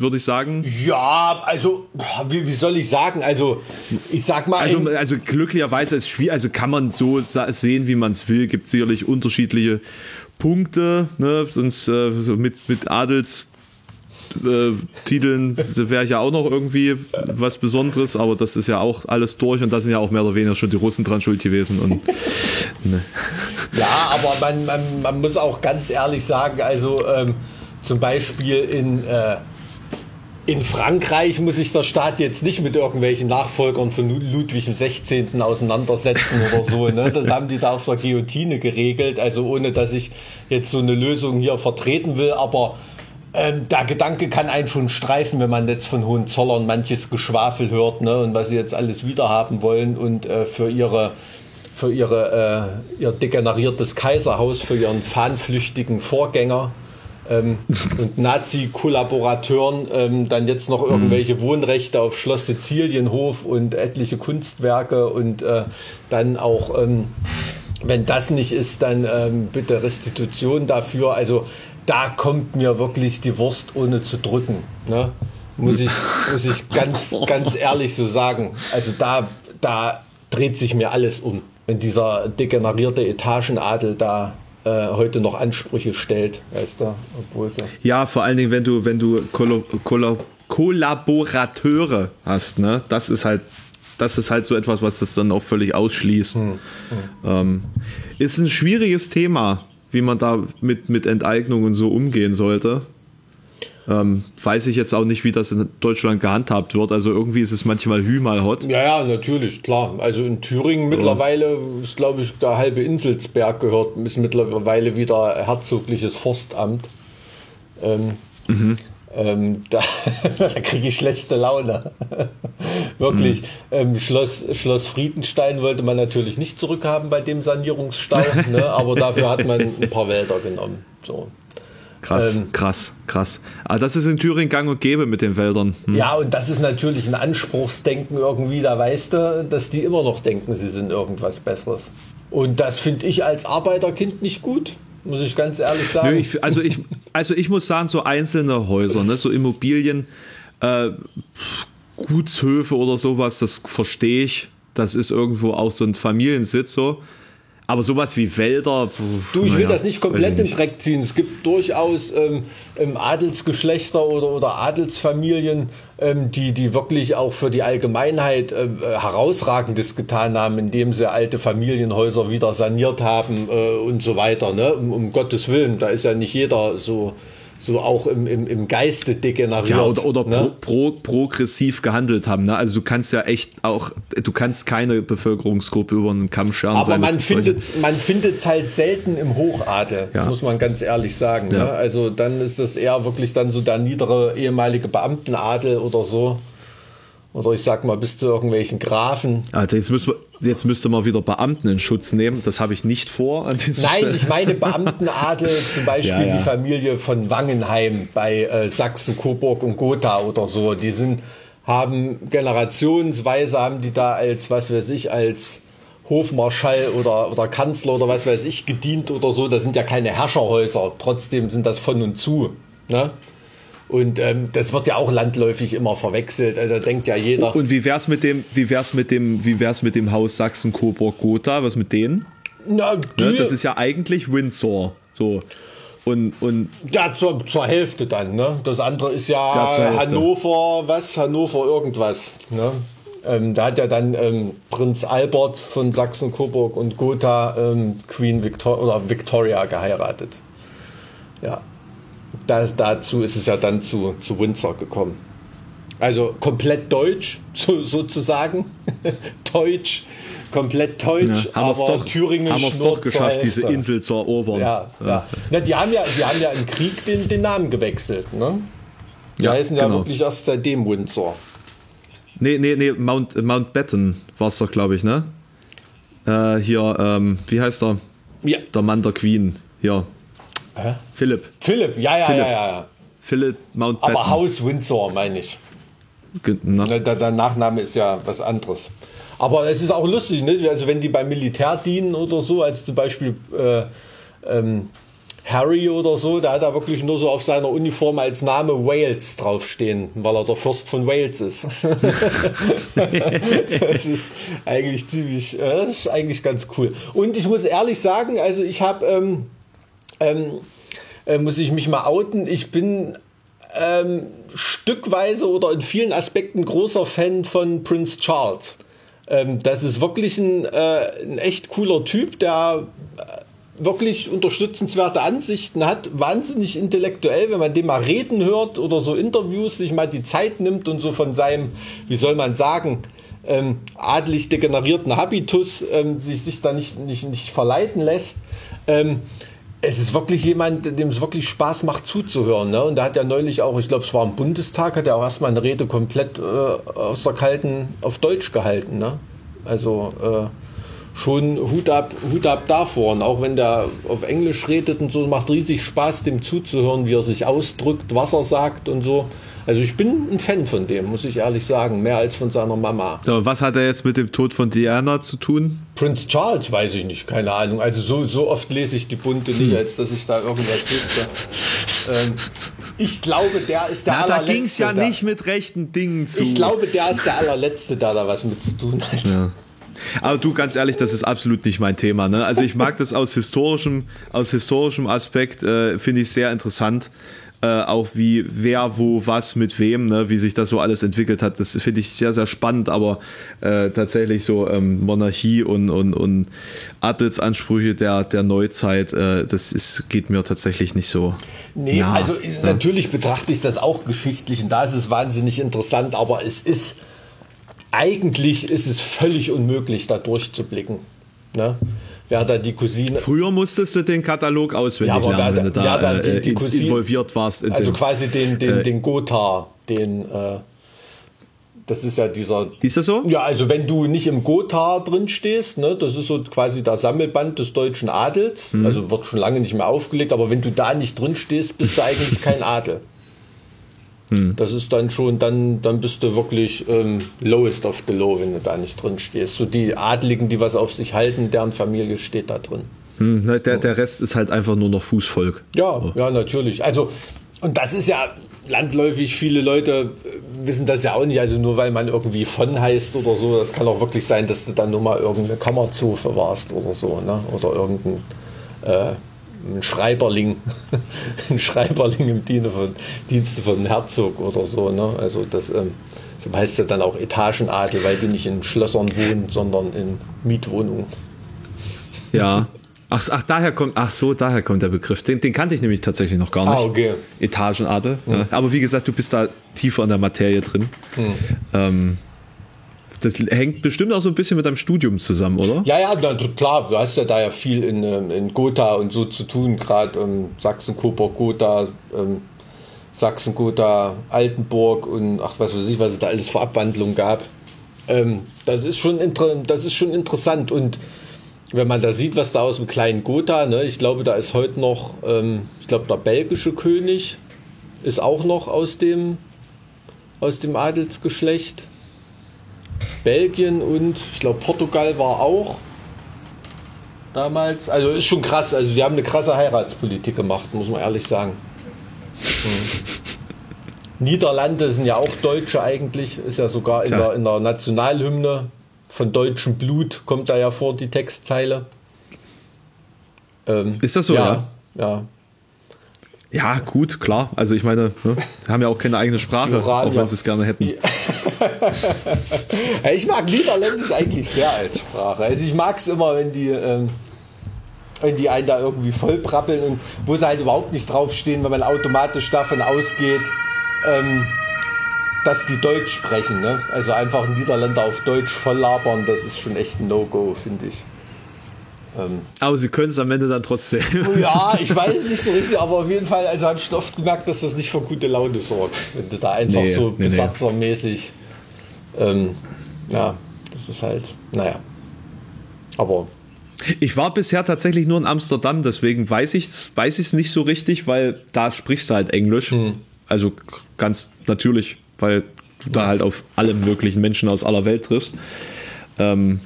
[SPEAKER 1] würde ich sagen.
[SPEAKER 3] Ja, also, wie, wie, soll ich sagen? Also, ich sag mal.
[SPEAKER 1] Also, also glücklicherweise ist schwierig, also kann man so sehen, wie man es will. Gibt sicherlich unterschiedliche Punkte, ne? sonst äh, so mit, mit Adels äh, Titeln wäre ja auch noch irgendwie was Besonderes, aber das ist ja auch alles durch und da sind ja auch mehr oder weniger schon die Russen dran schuld gewesen. Und, (laughs)
[SPEAKER 3] ne. Ja, aber man, man, man muss auch ganz ehrlich sagen, also ähm, zum Beispiel in, äh, in Frankreich muss sich der Staat jetzt nicht mit irgendwelchen Nachfolgern von Ludwig XVI. auseinandersetzen oder so. Ne? Das haben die da auf der Guillotine geregelt, also ohne dass ich jetzt so eine Lösung hier vertreten will, aber ähm, der Gedanke kann einen schon streifen, wenn man jetzt von Hohenzollern manches Geschwafel hört ne, und was sie jetzt alles wieder haben wollen und äh, für ihre für ihre, äh, ihr degeneriertes Kaiserhaus, für ihren fahnenflüchtigen Vorgänger ähm, und Nazi-Kollaborateuren ähm, dann jetzt noch mhm. irgendwelche Wohnrechte auf Schloss Sizilienhof und etliche Kunstwerke und äh, dann auch, ähm, wenn das nicht ist, dann ähm, bitte Restitution dafür. Also da kommt mir wirklich die Wurst ohne zu drücken. Ne? Muss ich, muss ich ganz, ganz ehrlich so sagen. Also da, da dreht sich mir alles um. Wenn dieser degenerierte Etagenadel da heute noch Ansprüche stellt, weißt du, obwohl
[SPEAKER 1] Ja, vor allen Dingen, wenn du, wenn du Koll Koll Kollaborateure hast, ne? Das ist halt, das ist halt so etwas, was das dann auch völlig ausschließt. Hm, hm. Ähm, ist ein schwieriges Thema wie man da mit, mit Enteignung und so umgehen sollte. Ähm, weiß ich jetzt auch nicht, wie das in Deutschland gehandhabt wird. Also irgendwie ist es manchmal Hü, mal Hot.
[SPEAKER 3] Ja, ja, natürlich, klar. Also in Thüringen mittlerweile ist, glaube ich, der halbe Inselsberg gehört, ist mittlerweile wieder herzogliches Forstamt. Ähm, mhm. Ähm, (laughs) da, da kriege ich schlechte Laune. (laughs) Wirklich. Mhm. Ähm, Schloss, Schloss Friedenstein wollte man natürlich nicht zurückhaben bei dem Sanierungsstau, ne? aber dafür hat man ein paar Wälder genommen. So.
[SPEAKER 1] Krass, ähm, krass, krass. Aber ah, das ist in Thüringen gang und gäbe mit den Wäldern.
[SPEAKER 3] Hm. Ja, und das ist natürlich ein Anspruchsdenken irgendwie. Da weißt du, dass die immer noch denken, sie sind irgendwas Besseres. Und das finde ich als Arbeiterkind nicht gut muss ich ganz ehrlich sagen.
[SPEAKER 1] Nö, ich, also, ich, also ich muss sagen, so einzelne Häuser, ne, so Immobilien, äh, Gutshöfe oder sowas, das verstehe ich. Das ist irgendwo auch so ein Familiensitz so. Aber sowas wie Wälder.
[SPEAKER 3] Du, ich will das nicht komplett den Dreck ziehen. Es gibt durchaus ähm, Adelsgeschlechter oder, oder Adelsfamilien, ähm, die, die wirklich auch für die Allgemeinheit äh, herausragendes getan haben, indem sie alte Familienhäuser wieder saniert haben äh, und so weiter. Ne? Um, um, Gottes Willen, da ist ja nicht jeder so so auch im, im, im Geiste degeneriert.
[SPEAKER 1] Ja, oder, oder
[SPEAKER 3] ne?
[SPEAKER 1] pro, pro, progressiv gehandelt haben. Ne? Also du kannst ja echt auch, du kannst keine Bevölkerungsgruppe über einen Kamm scheren.
[SPEAKER 3] Aber man findet man findet halt selten im Hochadel, ja. muss man ganz ehrlich sagen. Ja. Ne? Also dann ist das eher wirklich dann so der niedere ehemalige Beamtenadel oder so. Oder ich sag mal, bis zu irgendwelchen Grafen.
[SPEAKER 1] Also jetzt, müssen wir, jetzt müsste man wieder Beamten in Schutz nehmen. Das habe ich nicht vor.
[SPEAKER 3] An Nein, Stelle. ich meine Beamtenadel, (laughs) zum Beispiel ja, ja. die Familie von Wangenheim bei äh, Sachsen, Coburg und Gotha oder so. Die sind, haben generationsweise haben die da als, was weiß ich, als Hofmarschall oder, oder Kanzler oder was weiß ich gedient oder so. Das sind ja keine Herrscherhäuser. Trotzdem sind das von und zu. Ne? Und ähm, das wird ja auch landläufig immer verwechselt. Also da denkt ja jeder.
[SPEAKER 1] Und wie wär's mit dem, wie wär's mit dem, wie wär's mit dem Haus Sachsen Coburg Gotha? Was mit denen? Na, ne, das ist ja eigentlich Windsor. So. Und, und
[SPEAKER 3] ja, zur, zur Hälfte dann, ne? Das andere ist ja, ja Hannover, was? Hannover irgendwas. Ne? Ähm, da hat ja dann ähm, Prinz Albert von Sachsen, Coburg und Gotha ähm, Queen Victor oder Victoria geheiratet. Ja da, dazu ist es ja dann zu, zu Windsor gekommen. Also komplett deutsch, (laughs) so, sozusagen. (laughs) deutsch, komplett deutsch, ja, aber doch, thüringisch.
[SPEAKER 1] Haben wir es doch geschafft, diese Insel zu erobern.
[SPEAKER 3] Ja, ja. ja. Na, die, haben ja, die haben ja im Krieg den, den Namen gewechselt. Ne? Die ja, heißen ja genau. wirklich erst seitdem Windsor.
[SPEAKER 1] Nee, nee, nee, Mount, Mountbatten war es doch, glaube ich, ne? Äh, hier, ähm, wie heißt er? Ja. Der Mann der Queen. Ja, Hä? Philipp.
[SPEAKER 3] Philipp, ja, ja, Philipp. ja, ja.
[SPEAKER 1] Philipp Mountbatten.
[SPEAKER 3] Aber Haus Windsor, meine ich. Na. Der, der, Nachname ist ja was anderes. Aber es ist auch lustig, ne? also wenn die beim Militär dienen oder so, als zum Beispiel äh, ähm, Harry oder so, da hat er wirklich nur so auf seiner Uniform als Name Wales draufstehen, weil er der Fürst von Wales ist. (laughs) das ist eigentlich ziemlich, äh, das ist eigentlich ganz cool. Und ich muss ehrlich sagen, also ich habe ähm, ähm, äh, muss ich mich mal outen. Ich bin ähm, stückweise oder in vielen Aspekten großer Fan von Prince Charles. Ähm, das ist wirklich ein, äh, ein echt cooler Typ, der äh, wirklich unterstützenswerte Ansichten hat, wahnsinnig intellektuell, wenn man den mal reden hört oder so Interviews, sich mal die Zeit nimmt und so von seinem, wie soll man sagen, ähm, adelig degenerierten Habitus ähm, sich, sich da nicht, nicht, nicht verleiten lässt. Ähm, es ist wirklich jemand, dem es wirklich Spaß macht zuzuhören. Ne? Und da hat er neulich auch, ich glaube, es war im Bundestag, hat er auch erstmal eine Rede komplett äh, aus der Kalten auf Deutsch gehalten. Ne? Also äh, schon Hut ab, Hut ab davor. Und auch wenn der auf Englisch redet und so, macht riesig Spaß, dem zuzuhören, wie er sich ausdrückt, was er sagt und so. Also ich bin ein Fan von dem, muss ich ehrlich sagen, mehr als von seiner Mama.
[SPEAKER 1] So, was hat er jetzt mit dem Tod von Diana zu tun?
[SPEAKER 3] Prince Charles weiß ich nicht, keine Ahnung. Also so, so oft lese ich die Bunte nicht, hm. als dass ich da irgendwas wüsste. Ähm, ich glaube, der ist der Na, allerletzte.
[SPEAKER 1] Da ging es ja nicht mit rechten Dingen zu.
[SPEAKER 3] Ich glaube, der ist der allerletzte, der da was mit zu tun hat. Ja.
[SPEAKER 1] Aber du, ganz ehrlich, das ist absolut nicht mein Thema. Ne? Also ich mag das aus historischem, aus historischem Aspekt, äh, finde ich sehr interessant äh, auch wie wer, wo, was, mit wem, ne, wie sich das so alles entwickelt hat. Das finde ich sehr, sehr spannend, aber äh, tatsächlich so ähm, Monarchie und, und, und Adelsansprüche der, der Neuzeit, äh, das ist, geht mir tatsächlich nicht so.
[SPEAKER 3] Nee, ja, also ja. natürlich betrachte ich das auch geschichtlich und da ist es wahnsinnig interessant, aber es ist eigentlich ist es völlig unmöglich, da durchzublicken. Ne? Wer da die Cousine.
[SPEAKER 1] Früher musstest du den Katalog auswendig ja, lernen, wenn du da ja, die, äh, die Cousine, involviert warst.
[SPEAKER 3] In also den, quasi den, den, äh, den Gotha, den. Äh, das ist ja dieser.
[SPEAKER 1] Ist das so?
[SPEAKER 3] Ja, also wenn du nicht im Gotha drin stehst, ne, das ist so quasi der Sammelband des deutschen Adels. Mhm. Also wird schon lange nicht mehr aufgelegt, aber wenn du da nicht drin stehst, bist du eigentlich kein Adel. Hm. Das ist dann schon, dann, dann bist du wirklich ähm, lowest of the low, wenn du da nicht drin stehst. So die Adligen, die was auf sich halten, deren Familie steht da drin.
[SPEAKER 1] Hm, ne, der, der Rest ist halt einfach nur noch Fußvolk.
[SPEAKER 3] Ja, oh. ja, natürlich. Also, und das ist ja landläufig, viele Leute wissen das ja auch nicht, also nur weil man irgendwie von heißt oder so, das kann auch wirklich sein, dass du dann nur mal irgendeine Kammerzofe warst oder so, ne? Oder irgendein äh, ein Schreiberling, (laughs) ein Schreiberling im Dienste von, Dienste von Herzog oder so. Ne? Also das ähm, so heißt ja dann auch Etagenadel, weil die nicht in Schlössern wohnen, sondern in Mietwohnungen.
[SPEAKER 1] Ja, Ach, ach, daher kommt, ach so, daher kommt der Begriff. Den, den kannte ich nämlich tatsächlich noch gar nicht.
[SPEAKER 3] Ah, okay.
[SPEAKER 1] Etagenadel. Ja. Aber wie gesagt, du bist da tiefer in der Materie drin. Ähm, das hängt bestimmt auch so ein bisschen mit deinem Studium zusammen, oder?
[SPEAKER 3] Ja, ja, na, klar, du hast ja da ja viel in, ähm, in Gotha und so zu tun, gerade ähm, Sachsen, Coburg, Gotha, ähm, Sachsen, Gotha, Altenburg und ach, was weiß ich, was es da alles für Abwandlungen gab. Ähm, das, ist schon das ist schon interessant und wenn man da sieht, was da aus dem kleinen Gotha, ne, ich glaube, da ist heute noch, ähm, ich glaube, der belgische König ist auch noch aus dem, aus dem Adelsgeschlecht. Belgien und ich glaube Portugal war auch damals. Also ist schon krass. Also die haben eine krasse Heiratspolitik gemacht, muss man ehrlich sagen. Mhm. Niederlande sind ja auch Deutsche eigentlich, ist ja sogar in der, in der Nationalhymne von deutschem Blut kommt da ja vor, die Textzeile.
[SPEAKER 1] Ähm, ist das so,
[SPEAKER 3] ja? Ja. ja.
[SPEAKER 1] Ja, gut, klar. Also ich meine, ne, sie haben ja auch keine eigene Sprache, Uran, auch wenn sie es gerne hätten. (laughs)
[SPEAKER 3] ich mag Niederländisch eigentlich sehr als Sprache. Also ich mag es immer, wenn die, ähm, wenn die einen da irgendwie voll brabbeln und wo sie halt überhaupt nicht draufstehen, wenn man automatisch davon ausgeht, ähm, dass die Deutsch sprechen. Ne? Also einfach Niederländer auf Deutsch voll labern, das ist schon echt ein No-Go, finde ich.
[SPEAKER 1] Ähm, aber sie können es am Ende dann trotzdem.
[SPEAKER 3] Ja, (laughs) ich weiß nicht so richtig, aber auf jeden Fall, also habe ich oft gemerkt, dass das nicht für gute Laune sorgt, wenn du da einfach nee, so nee, besatzermäßig. Ähm, ja, das ist halt, naja. Aber.
[SPEAKER 1] Ich war bisher tatsächlich nur in Amsterdam, deswegen weiß ich es weiß nicht so richtig, weil da sprichst du halt Englisch. Hm. Also ganz natürlich, weil du da halt auf alle möglichen Menschen aus aller Welt triffst. Ähm,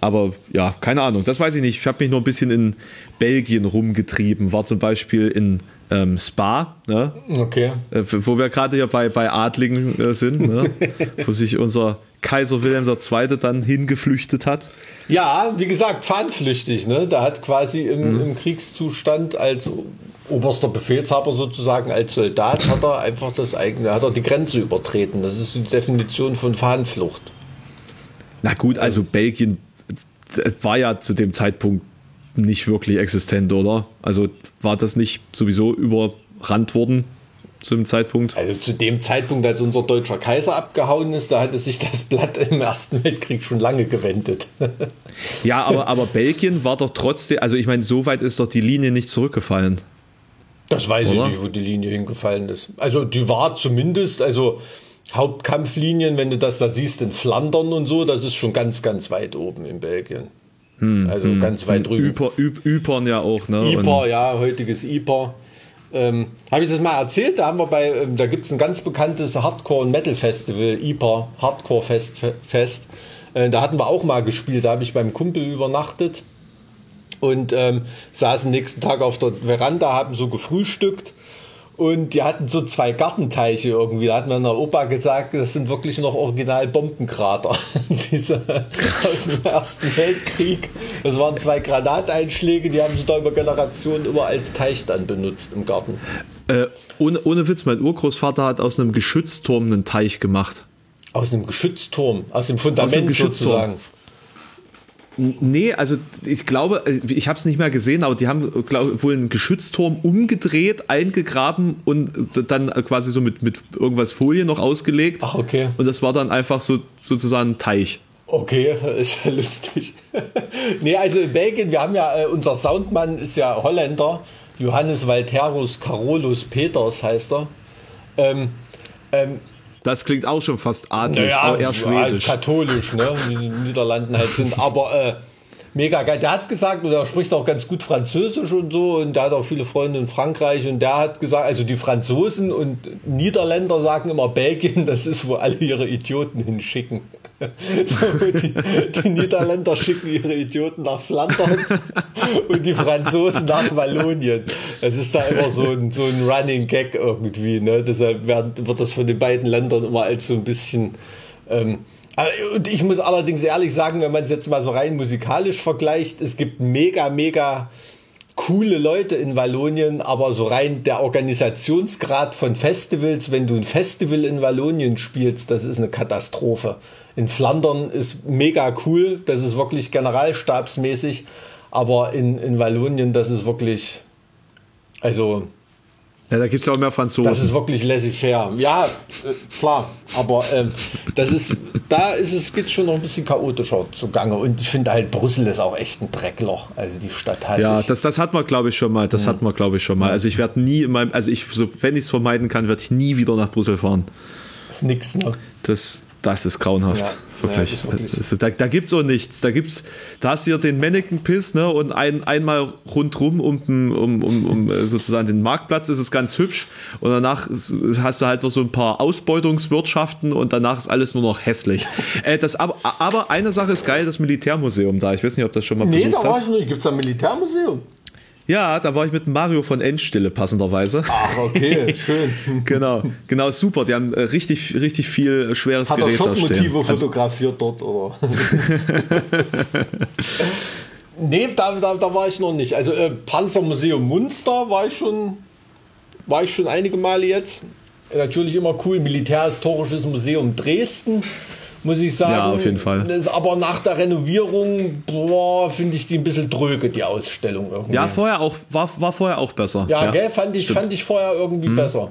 [SPEAKER 1] aber ja, keine Ahnung, das weiß ich nicht. Ich habe mich nur ein bisschen in Belgien rumgetrieben, war zum Beispiel in ähm, Spa, ne?
[SPEAKER 3] okay.
[SPEAKER 1] Äh, wo wir gerade ja bei, bei Adligen äh, sind, ne? (laughs) wo sich unser Kaiser Wilhelm II. dann hingeflüchtet hat.
[SPEAKER 3] Ja, wie gesagt, fahnenflüchtig. Ne? Da hat quasi im, mhm. im Kriegszustand als oberster Befehlshaber sozusagen, als Soldat, hat er einfach das eigene, hat er die Grenze übertreten. Das ist die Definition von Fahnenflucht.
[SPEAKER 1] Na gut, also Belgien war ja zu dem Zeitpunkt nicht wirklich existent, oder? Also war das nicht sowieso überrannt worden zu dem Zeitpunkt?
[SPEAKER 3] Also zu dem Zeitpunkt, als unser deutscher Kaiser abgehauen ist, da hatte sich das Blatt im Ersten Weltkrieg schon lange gewendet. (laughs)
[SPEAKER 1] ja, aber, aber Belgien war doch trotzdem, also ich meine, so weit ist doch die Linie nicht zurückgefallen.
[SPEAKER 3] Das weiß oder? ich nicht, wo die Linie hingefallen ist. Also die war zumindest, also Hauptkampflinien, wenn du das da siehst in Flandern und so, das ist schon ganz, ganz weit oben in Belgien. Hm, also hm, ganz weit drüben.
[SPEAKER 1] Yper, Ypern ja auch, ne?
[SPEAKER 3] Yper, ja, heutiges Yper. Ähm, Habe ich das mal erzählt? Da haben wir bei, ähm, da gibt es ein ganz bekanntes Hardcore- und Metal-Festival, Yper Hardcore Fest. Fest. Äh, da hatten wir auch mal gespielt, da habe ich beim Kumpel übernachtet und ähm, saßen nächsten Tag auf der Veranda, haben so gefrühstückt und die hatten so zwei Gartenteiche irgendwie. Da hat mir der Opa gesagt, das sind wirklich noch original Bombenkrater. (laughs) Diese aus dem Ersten Weltkrieg. Das waren zwei Granateinschläge, die haben sie da über Generationen immer als Teich dann benutzt im Garten.
[SPEAKER 1] Äh, ohne, ohne Witz, mein Urgroßvater hat aus einem Geschützturm einen Teich gemacht.
[SPEAKER 3] Aus einem Geschützturm, aus dem Fundament aus dem Geschützturm. sozusagen.
[SPEAKER 1] Nee, also ich glaube, äh, ich habe es nicht mehr gesehen, aber die haben glaub, wohl einen Geschützturm umgedreht, eingegraben und dann quasi so mit, mit irgendwas Folie noch ausgelegt.
[SPEAKER 3] Ach, okay.
[SPEAKER 1] Und das war dann einfach so sozusagen ein Teich.
[SPEAKER 3] Okay, (laughs) ist ja lustig. (laughs) nee, also in Belgien, wir haben ja, äh, unser Soundmann ist ja Holländer, Johannes Walterus Carolus Peters heißt er. Ähm,
[SPEAKER 1] ähm, das klingt auch schon fast adlig, naja,
[SPEAKER 3] aber eher schwedisch. Halt katholisch, ne? Wie die Niederlanden halt sind. Aber äh, mega geil. Der hat gesagt, und er spricht auch ganz gut Französisch und so, und der hat auch viele Freunde in Frankreich, und der hat gesagt, also die Franzosen und Niederländer sagen immer Belgien, (laughs) das ist, wo alle ihre Idioten hinschicken. (laughs) So, die, die, Niederländer schicken ihre Idioten nach Flandern (laughs) und die Franzosen nach Wallonien. Es ist da immer so ein, so ein Running Gag irgendwie. Ne? Deshalb wird, das von den beiden Ländern immer als so ein bisschen. Ähm, und ich muss allerdings ehrlich sagen, wenn man es jetzt mal so rein musikalisch vergleicht, es gibt mega, mega coole Leute in Wallonien, aber so rein der Organisationsgrad von Festivals, wenn du ein Festival in Wallonien spielst, das ist eine Katastrophe. In Flandern ist mega cool, das ist wirklich generalstabsmäßig, Aber in, in Wallonien, das ist wirklich, also
[SPEAKER 1] ja, da gibt es ja auch mehr Franzosen.
[SPEAKER 3] Das ist wirklich laissez-faire. Ja, äh, klar. Aber ähm, das ist, da ist es, geht schon noch ein bisschen chaotischer zugange. Und ich finde halt, Brüssel ist auch echt ein Dreckloch. Also die Stadt heißt.
[SPEAKER 1] Ja, das, das hat man, glaube ich, schon mal. Das mhm. hat man, glaube ich, schon mal. Also ich werde nie in meinem, also ich, so, wenn ich es vermeiden kann, werde ich nie wieder nach Brüssel fahren.
[SPEAKER 3] Das ist nix, ne?
[SPEAKER 1] Das, das ist grauenhaft. Ja. Wirklich. Ja, wirklich. Da da gibt es auch nichts. Da gibt's, da hast du hier den Mannequin-Piss, ne? Und ein, einmal rundrum um, um, um, um äh, sozusagen den Marktplatz ist es ganz hübsch. Und danach hast du halt noch so ein paar Ausbeutungswirtschaften und danach ist alles nur noch hässlich. (laughs) äh, das, aber, aber eine Sache ist geil, das Militärmuseum da. Ich weiß nicht, ob das schon mal
[SPEAKER 3] Nee, da war ich nicht. Gibt es ein Militärmuseum?
[SPEAKER 1] Ja, da war ich mit Mario von Endstille passenderweise.
[SPEAKER 3] Ach, okay, (laughs) schön.
[SPEAKER 1] genau, genau, super. Die haben äh, richtig, richtig viel schweres
[SPEAKER 3] Hat
[SPEAKER 1] Gerät
[SPEAKER 3] Hat er Schockmotive also, fotografiert dort, oder? (laughs) nee, da, da, da war ich noch nicht. Also äh, Panzermuseum Munster war ich schon, war ich schon einige Male jetzt. Natürlich immer cool. Militärhistorisches Museum Dresden muss ich sagen. Ja,
[SPEAKER 1] auf jeden Fall.
[SPEAKER 3] aber nach der Renovierung, finde ich die ein bisschen dröge, die Ausstellung irgendwie.
[SPEAKER 1] Ja, vorher auch, war, war vorher auch besser.
[SPEAKER 3] Ja, ja gell, fand ich, fand ich vorher irgendwie mhm. besser.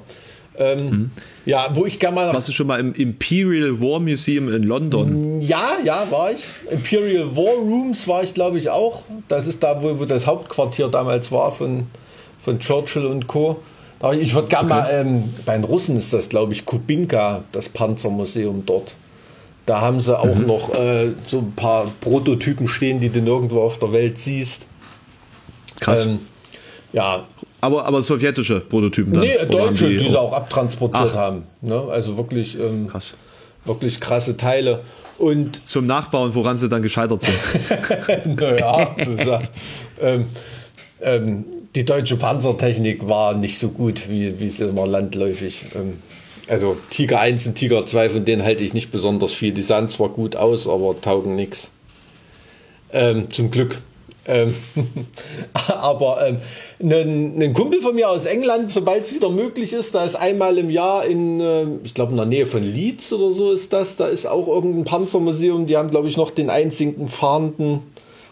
[SPEAKER 3] Ähm, mhm. Ja, wo ich gerne mal.
[SPEAKER 1] Warst du schon mal im Imperial War Museum in London?
[SPEAKER 3] Ja, ja, war ich. Imperial War Rooms war ich, glaube ich, auch. Das ist da, wo, wo das Hauptquartier damals war von, von Churchill und Co. Ich würde gerne okay. mal, ähm, bei den Russen ist das, glaube ich, Kubinka, das Panzermuseum dort. Da haben sie auch mhm. noch äh, so ein paar Prototypen stehen, die du nirgendwo auf der Welt siehst.
[SPEAKER 1] Krass. Ähm,
[SPEAKER 3] ja.
[SPEAKER 1] Aber, aber sowjetische Prototypen dann?
[SPEAKER 3] Nee, deutsche, die, die, sie auch abtransportiert Ach. haben. Ne? Also wirklich, ähm,
[SPEAKER 1] Krass.
[SPEAKER 3] wirklich krasse Teile. Und
[SPEAKER 1] Zum Nachbauen, woran sie dann gescheitert sind. (laughs)
[SPEAKER 3] naja, ähm, ähm, die deutsche Panzertechnik war nicht so gut, wie, wie sie immer landläufig. Ähm, also Tiger 1 und Tiger 2, von denen halte ich nicht besonders viel. Die sahen zwar gut aus, aber taugen nichts. Ähm, zum Glück. Ähm, (laughs) aber ähm, ein, ein, Kumpel von mir aus England, sobald es wieder möglich ist, da ist einmal im Jahr in, äh, ich glaube in der Nähe von Leeds oder so ist das, da ist auch irgendein Panzermuseum, die haben glaube ich noch den einzigen fahrenden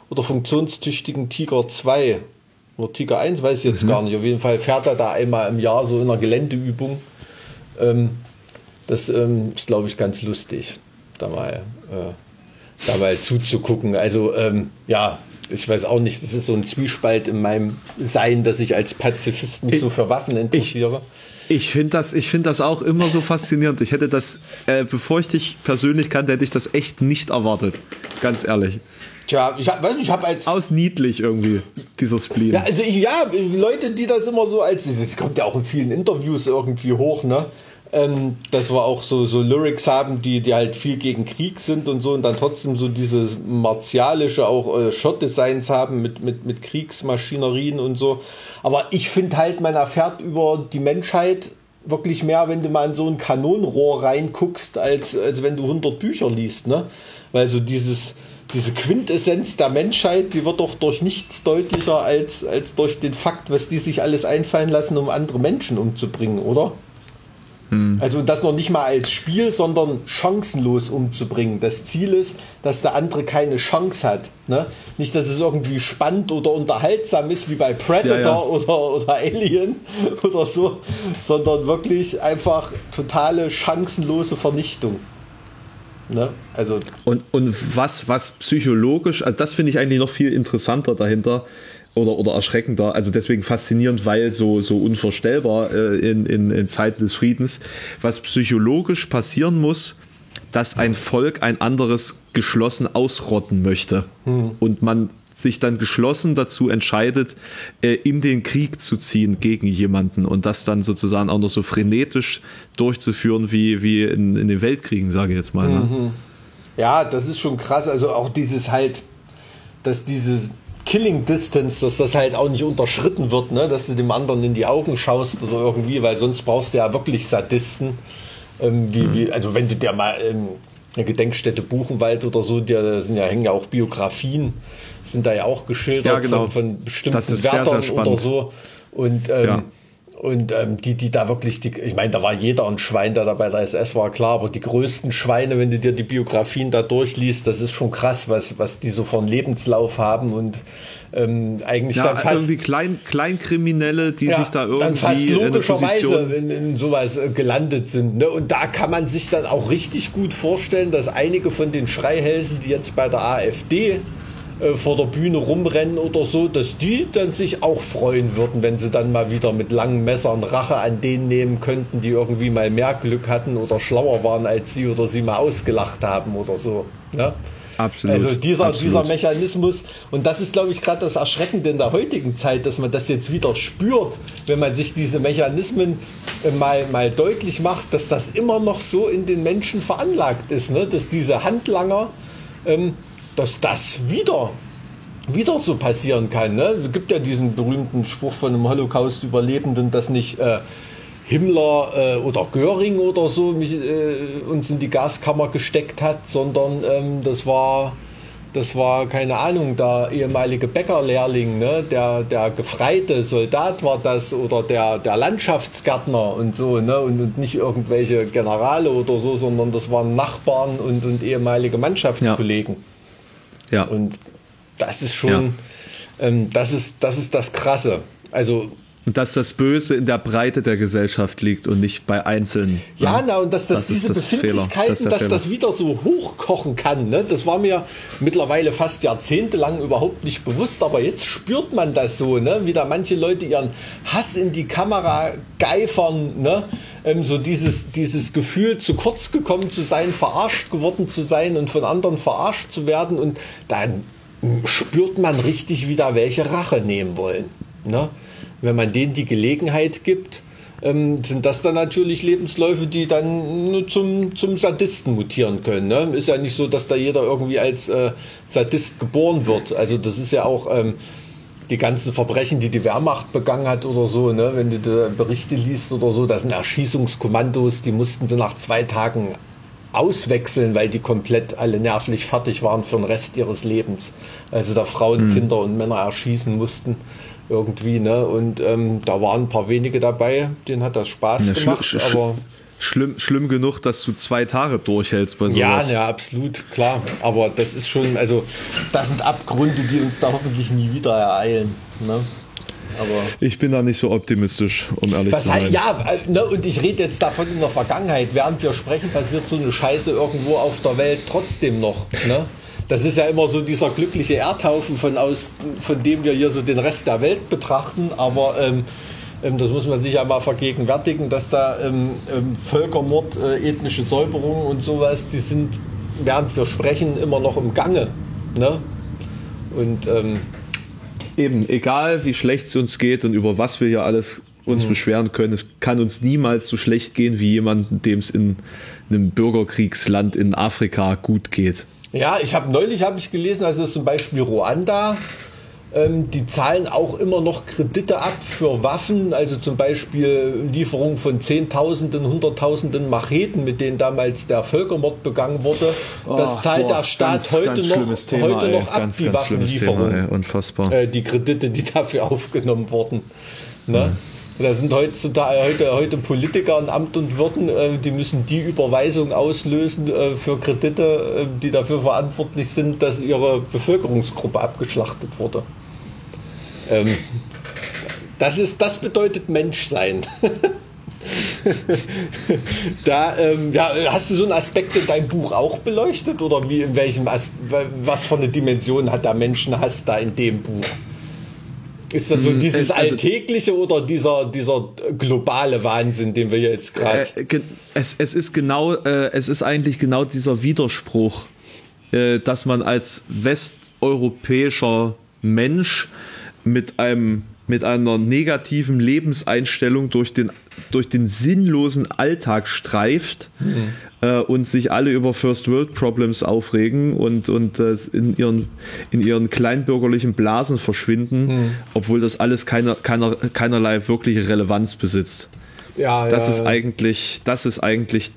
[SPEAKER 3] oder funktionstüchtigen Tiger 2 oder Tiger 1, weiß ich jetzt mhm. gar nicht. Auf jeden Fall fährt er da einmal im Jahr so in einer Geländeübung. Ähm, das ähm, ist, glaube ich, ganz lustig, da mal, äh, da mal zuzugucken. Also, ähm, ja, ich weiß auch nicht, das ist so ein Zwiespalt in meinem Sein, dass ich als Pazifist mich ich, so für Waffen interessiere.
[SPEAKER 1] Ich, ich finde das, find das auch immer so faszinierend. Ich hätte das, äh, bevor ich dich persönlich kannte, hätte ich das echt nicht erwartet. Ganz ehrlich.
[SPEAKER 3] Tja, ich habe ich hab als.
[SPEAKER 1] Aus niedlich irgendwie, dieser Spleen.
[SPEAKER 3] Ja, also ich, ja, Leute, die das immer so als. Es kommt ja auch in vielen Interviews irgendwie hoch, ne? Ähm, dass wir auch so, so Lyrics haben, die, die halt viel gegen Krieg sind und so und dann trotzdem so dieses martialische auch äh, Shot-Designs haben mit, mit, mit Kriegsmaschinerien und so. Aber ich finde halt, man erfährt über die Menschheit wirklich mehr, wenn du mal in so ein Kanonenrohr reinguckst, als, als wenn du 100 Bücher liest, ne? Weil so dieses, diese Quintessenz der Menschheit, die wird doch durch nichts deutlicher als, als durch den Fakt, was die sich alles einfallen lassen, um andere Menschen umzubringen, oder? Hm. Also das noch nicht mal als Spiel, sondern chancenlos umzubringen. Das Ziel ist, dass der andere keine Chance hat. Ne? Nicht, dass es irgendwie spannend oder unterhaltsam ist wie bei Predator ja, ja. Oder, oder Alien (laughs) oder so, sondern wirklich einfach totale chancenlose Vernichtung. Ne? Also
[SPEAKER 1] und, und was, was psychologisch, also das finde ich eigentlich noch viel interessanter dahinter oder, oder erschreckender, also deswegen faszinierend, weil so, so unvorstellbar äh, in, in, in Zeiten des Friedens, was psychologisch passieren muss, dass ein Volk ein anderes geschlossen ausrotten möchte mhm. und man sich dann geschlossen dazu entscheidet, äh, in den Krieg zu ziehen gegen jemanden und das dann sozusagen auch noch so frenetisch durchzuführen wie, wie in, in den Weltkriegen, sage ich jetzt mal. Ne? Mhm.
[SPEAKER 3] Ja, das ist schon krass. Also auch dieses halt, dass dieses Killing Distance, dass das halt auch nicht unterschritten wird, ne? dass du dem anderen in die Augen schaust oder irgendwie, weil sonst brauchst du ja wirklich Sadisten. Ähm, wie, mhm. wie, also wenn du dir mal ähm, eine Gedenkstätte Buchenwald oder so, da sind ja, hängen ja auch Biografien, sind da ja auch geschildert ja, genau. von, von, bestimmten Wärtern oder so. Und ähm, ja. Und ähm, die, die da wirklich, die, ich meine, da war jeder ein Schwein, der da bei der SS war, klar, aber die größten Schweine, wenn du dir die Biografien da durchliest, das ist schon krass, was, was die so von Lebenslauf haben und ähm, eigentlich
[SPEAKER 1] ja,
[SPEAKER 3] dann fast.
[SPEAKER 1] Irgendwie Klein, Kleinkriminelle, die
[SPEAKER 3] ja,
[SPEAKER 1] sich da irgendwie. Dann
[SPEAKER 3] fast logischerweise in, in, sowas äh, gelandet sind. Ne? Und da kann man sich dann auch richtig gut vorstellen, dass einige von den Schreihälsen, die jetzt bei der AfD äh, vor der Bühne rumrennen oder so, dass die dann sich auch freuen würden, wenn sie dann mal wieder mit langen Messern Rache an denen nehmen könnten, die irgendwie mal mehr Glück hatten oder schlauer waren als sie oder sie mal ausgelacht haben oder so. Ne?
[SPEAKER 1] Absolut.
[SPEAKER 3] Also dieser,
[SPEAKER 1] absolut.
[SPEAKER 3] dieser Mechanismus, und das ist, glaube ich, gerade das Erschreckende in der heutigen Zeit, dass man das jetzt wieder spürt, wenn man sich diese Mechanismen äh, mal, mal deutlich macht, dass das immer noch so in den Menschen veranlagt ist, ne? dass diese Handlanger ähm, dass das wieder wieder so passieren kann. Ne? Es gibt ja diesen berühmten Spruch von einem Holocaust-Überlebenden, dass nicht äh, Himmler äh, oder Göring oder so mich, äh, uns in die Gaskammer gesteckt hat, sondern ähm, das war das war, keine Ahnung, der ehemalige Bäckerlehrling, ne? der, der gefreite Soldat war das oder der, der Landschaftsgärtner und so, ne? und, und nicht irgendwelche Generale oder so, sondern das waren Nachbarn und, und ehemalige Mannschaftskollegen. Ja. Ja. Und das ist schon, ja. ähm, das, ist, das ist das Krasse. Also
[SPEAKER 1] und dass das Böse in der Breite der Gesellschaft liegt und nicht bei Einzelnen.
[SPEAKER 3] Ja, na, und dass das, das diese das Befindlichkeiten, das dass Fehler. das wieder so hochkochen kann, ne? das war mir mittlerweile fast jahrzehntelang überhaupt nicht bewusst, aber jetzt spürt man das so, ne? wie da manche Leute ihren Hass in die Kamera geifern, ne? Ähm, so dieses, dieses Gefühl, zu kurz gekommen zu sein, verarscht geworden zu sein und von anderen verarscht zu werden und dann spürt man richtig wieder welche Rache nehmen wollen. Ne? wenn man denen die Gelegenheit gibt, ähm, sind das dann natürlich Lebensläufe, die dann nur zum, zum Sadisten mutieren können. Ne? Ist ja nicht so, dass da jeder irgendwie als äh, Sadist geboren wird. Also das ist ja auch ähm, die ganzen Verbrechen, die die Wehrmacht begangen hat oder so. Ne? Wenn du da Berichte liest oder so, das sind Erschießungskommandos, die mussten sie nach zwei Tagen auswechseln, weil die komplett alle nervlich fertig waren für den Rest ihres Lebens. Also da Frauen, mhm. Kinder und Männer erschießen mussten irgendwie, ne? Und ähm, da waren ein paar wenige dabei, denen hat das Spaß ja, gemacht,
[SPEAKER 1] aber. Schlimm, schlimm genug, dass du zwei Tage durchhältst bei sowas.
[SPEAKER 3] Ja, ja, absolut, klar. Aber das ist schon, also, das sind Abgründe, die uns da hoffentlich nie wieder ereilen. Ne?
[SPEAKER 1] Aber ich bin da nicht so optimistisch, um ehrlich zu sein.
[SPEAKER 3] ja, äh, ne, und ich rede jetzt davon in der Vergangenheit. Während wir sprechen, passiert so eine Scheiße irgendwo auf der Welt trotzdem noch. Ne? das ist ja immer so dieser glückliche Erdhaufen, von, aus, von dem wir hier so den Rest der Welt betrachten. Aber ähm, ähm, das muss man sich ja mal vergegenwärtigen, dass da ähm, ähm, Völkermord, äh, ethnische Säuberungen und sowas, die sind, während wir sprechen, immer noch im Gange. Ne?
[SPEAKER 1] Und ähm, eben, egal wie schlecht es uns geht und über was wir hier alles uns mhm. beschweren können, es kann uns niemals so schlecht gehen wie jemandem, dem es in einem Bürgerkriegsland in Afrika gut geht.
[SPEAKER 3] Ja, ich habe neulich habe ich gelesen, also zum Beispiel Ruanda, ähm, die zahlen auch immer noch Kredite ab für Waffen, also zum Beispiel Lieferung von Zehntausenden, Hunderttausenden Macheten, mit denen damals der Völkermord begangen wurde. Das zahlt boah, der Staat ganz, heute, ganz noch, Thema, heute noch ab, ganz, die Waffenlieferung.
[SPEAKER 1] Unfassbar.
[SPEAKER 3] Äh, die Kredite, die dafür (laughs) aufgenommen wurden. Ne? Mhm. Da sind heutzutage heute, heute Politiker in Amt und Würden, äh, die müssen die Überweisung auslösen äh, für Kredite, äh, die dafür verantwortlich sind, dass ihre Bevölkerungsgruppe abgeschlachtet wurde. Ähm, das, ist, das bedeutet Menschsein. (laughs) da, ähm, ja, hast du so einen Aspekt in deinem Buch auch beleuchtet oder wie in welchem As was für eine Dimension hat der Menschenhass da in dem Buch? Ist das so hm, dieses also, alltägliche oder dieser, dieser globale Wahnsinn, den wir jetzt gerade.
[SPEAKER 1] Äh, es, es ist genau, äh, es ist eigentlich genau dieser Widerspruch, äh, dass man als westeuropäischer Mensch mit einem mit einer negativen Lebenseinstellung durch den, durch den sinnlosen Alltag streift mhm. äh, und sich alle über First World Problems aufregen und, und äh, in, ihren, in ihren kleinbürgerlichen Blasen verschwinden, mhm. obwohl das alles keiner, keiner, keinerlei wirkliche Relevanz besitzt. Ja, das ja. ist eigentlich, das ist eigentlich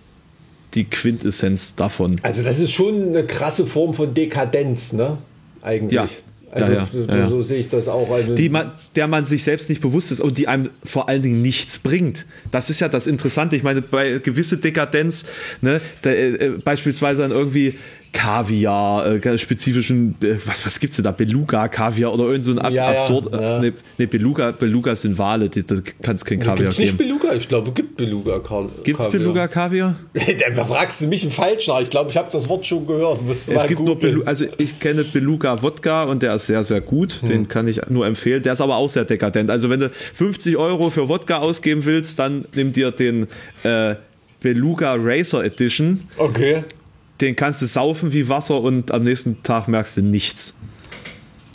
[SPEAKER 1] die Quintessenz davon.
[SPEAKER 3] Also das ist schon eine krasse Form von Dekadenz, ne? Eigentlich.
[SPEAKER 1] Ja.
[SPEAKER 3] Also
[SPEAKER 1] Ja, ja,
[SPEAKER 3] so,
[SPEAKER 1] ja,
[SPEAKER 3] so sehe ich das auch. Also,
[SPEAKER 1] die man, der man sich selbst nicht bewusst ist und die einem vor allen Dingen nichts bringt. Das ist ja das Interessante. Ich meine, bei gewisse Dekadenz, ne, da, äh, beispielsweise dann irgendwie Kaviar, äh, ganz spezifischen, äh, was, was gibt's denn da? Beluga, Kaviar oder irgend so ein ab
[SPEAKER 3] Ja,
[SPEAKER 1] absurd.
[SPEAKER 3] ja.
[SPEAKER 1] Äh, ne, ne, Beluga, Beluga sind Wale, da kann es kein Kaviar
[SPEAKER 3] Gibt es nicht
[SPEAKER 1] geben.
[SPEAKER 3] Beluga? Ich glaube, es gibt Beluga. Kar
[SPEAKER 1] Gibt es Beluga Kaviar? (laughs)
[SPEAKER 3] da fragst du mich einen Falsch nach. Ich glaube, ich habe das Wort schon gehört.
[SPEAKER 1] Es gibt nur
[SPEAKER 3] googeln.
[SPEAKER 1] Belu also ich kenne Beluga Wodka und der ist sehr, sehr gut. Den kann ich nur empfehlen. Der ist aber auch sehr dekadent. Also wenn du 50 Euro für Wodka ausgeben willst, dann nimm dir den äh, Beluga Racer Edition.
[SPEAKER 3] Okay,
[SPEAKER 1] Den kannst du saufen wie Wasser und am nächsten Tag merkst du nichts.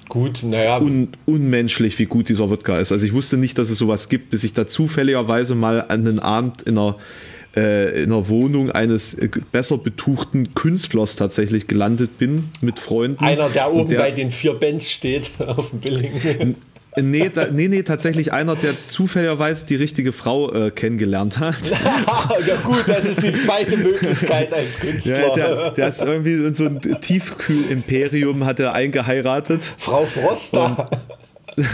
[SPEAKER 3] gut. Naja,
[SPEAKER 1] Un unmenschlich, wie gut dieser Wodka ist. Also ich wusste nicht, dass es sowas gibt, bis ich da zufälligerweise mal an einen Abend in einer, äh, in einer Wohnung eines äh, besser betuchten Künstlers tatsächlich gelandet bin mit Freunden.
[SPEAKER 3] einer, der oben bei den vier Bands steht (laughs) auf dem Billing.
[SPEAKER 1] Nee, da, nee, nee, tatsächlich einer, der zufälligerweise die richtige Frau äh, kennengelernt hat. (laughs)
[SPEAKER 3] ja gut, das ist die zweite Möglichkeit als Künstler.
[SPEAKER 1] Ja, der, der ist irgendwie in so ein Tiefkühl-Imperium hat er eingeheiratet.
[SPEAKER 3] Frau Froster. (laughs)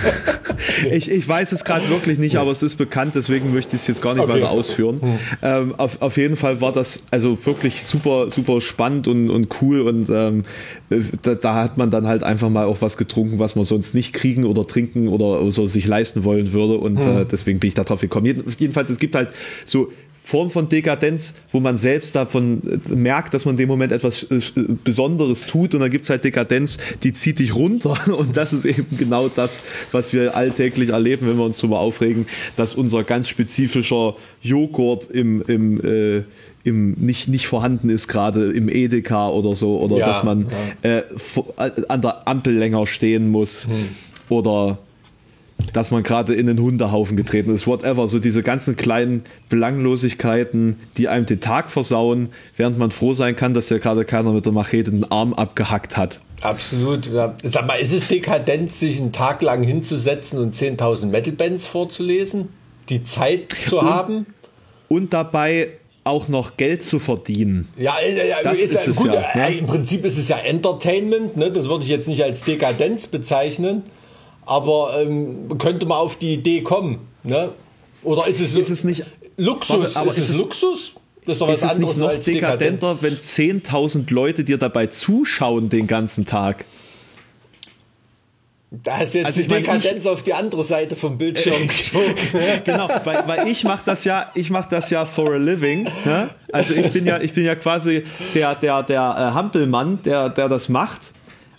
[SPEAKER 1] Ich, ich weiß es gerade wirklich nicht, aber es ist bekannt, deswegen möchte ich es jetzt gar nicht
[SPEAKER 3] Okay.
[SPEAKER 1] weiter ausführen. Ähm, auf, auf jeden Fall war das also wirklich super, super spannend und, und cool und ähm, da, da hat man dann halt einfach mal auch was getrunken, was man sonst nicht kriegen oder trinken oder so sich leisten wollen würde und äh, deswegen bin ich da drauf gekommen. Jeden- Jedenfalls, es gibt halt so Form von Dekadenz, wo man selbst davon äh, merkt, dass man in dem Moment etwas äh, Besonderes tut. Und dann gibt es halt Dekadenz, die zieht dich runter. (laughs) Und das ist eben genau das, was wir alltäglich erleben, wenn wir uns darüber aufregen, dass unser ganz spezifischer Joghurt im, im, äh, im nicht, nicht vorhanden ist, gerade im Edeka oder so, oder
[SPEAKER 3] Ja,
[SPEAKER 1] dass man äh, vor- an der Ampel länger stehen muss oder dass man gerade in den Hundehaufen getreten ist, whatever. So diese ganzen kleinen Belanglosigkeiten, die einem den Tag versauen, während man froh sein kann, dass ja gerade keiner mit der Machete den Arm abgehackt hat.
[SPEAKER 3] Absolut. Ja. Sag mal, ist es dekadent, sich einen Tag lang hinzusetzen und 10.000 Metal-Bands vorzulesen? Die Zeit zu haben?
[SPEAKER 1] Und dabei auch noch Geld zu verdienen.
[SPEAKER 3] Ja, äh, ja,
[SPEAKER 1] Das ist
[SPEAKER 3] ja,
[SPEAKER 1] es
[SPEAKER 3] gut.
[SPEAKER 1] ja,
[SPEAKER 3] äh,
[SPEAKER 1] ne?
[SPEAKER 3] Im Prinzip ist es ja Entertainment. Ne? Das würde ich jetzt nicht als Dekadenz bezeichnen. Aber ähm, könnte man auf die Idee kommen. Ne? Oder ist es,
[SPEAKER 1] Ist es nicht,
[SPEAKER 3] Luxus?
[SPEAKER 1] Warte, aber
[SPEAKER 3] ist, es
[SPEAKER 1] ist es-
[SPEAKER 3] Luxus? Das ist doch was
[SPEAKER 1] ist es
[SPEAKER 3] anderes
[SPEAKER 1] nicht noch
[SPEAKER 3] als dekadent.
[SPEAKER 1] dekadenter, wenn 10.000 Leute dir dabei zuschauen den ganzen Tag?
[SPEAKER 3] Da hast du jetzt
[SPEAKER 1] Also
[SPEAKER 3] die Dekadenz auf die andere Seite vom Bildschirm (laughs) geschoben.
[SPEAKER 1] genau, weil, weil ich mache das ja, ich mache das ja for a living. Ne? Also ich bin ja, ich bin ja quasi der, der, der äh, Hampelmann, der, der das macht.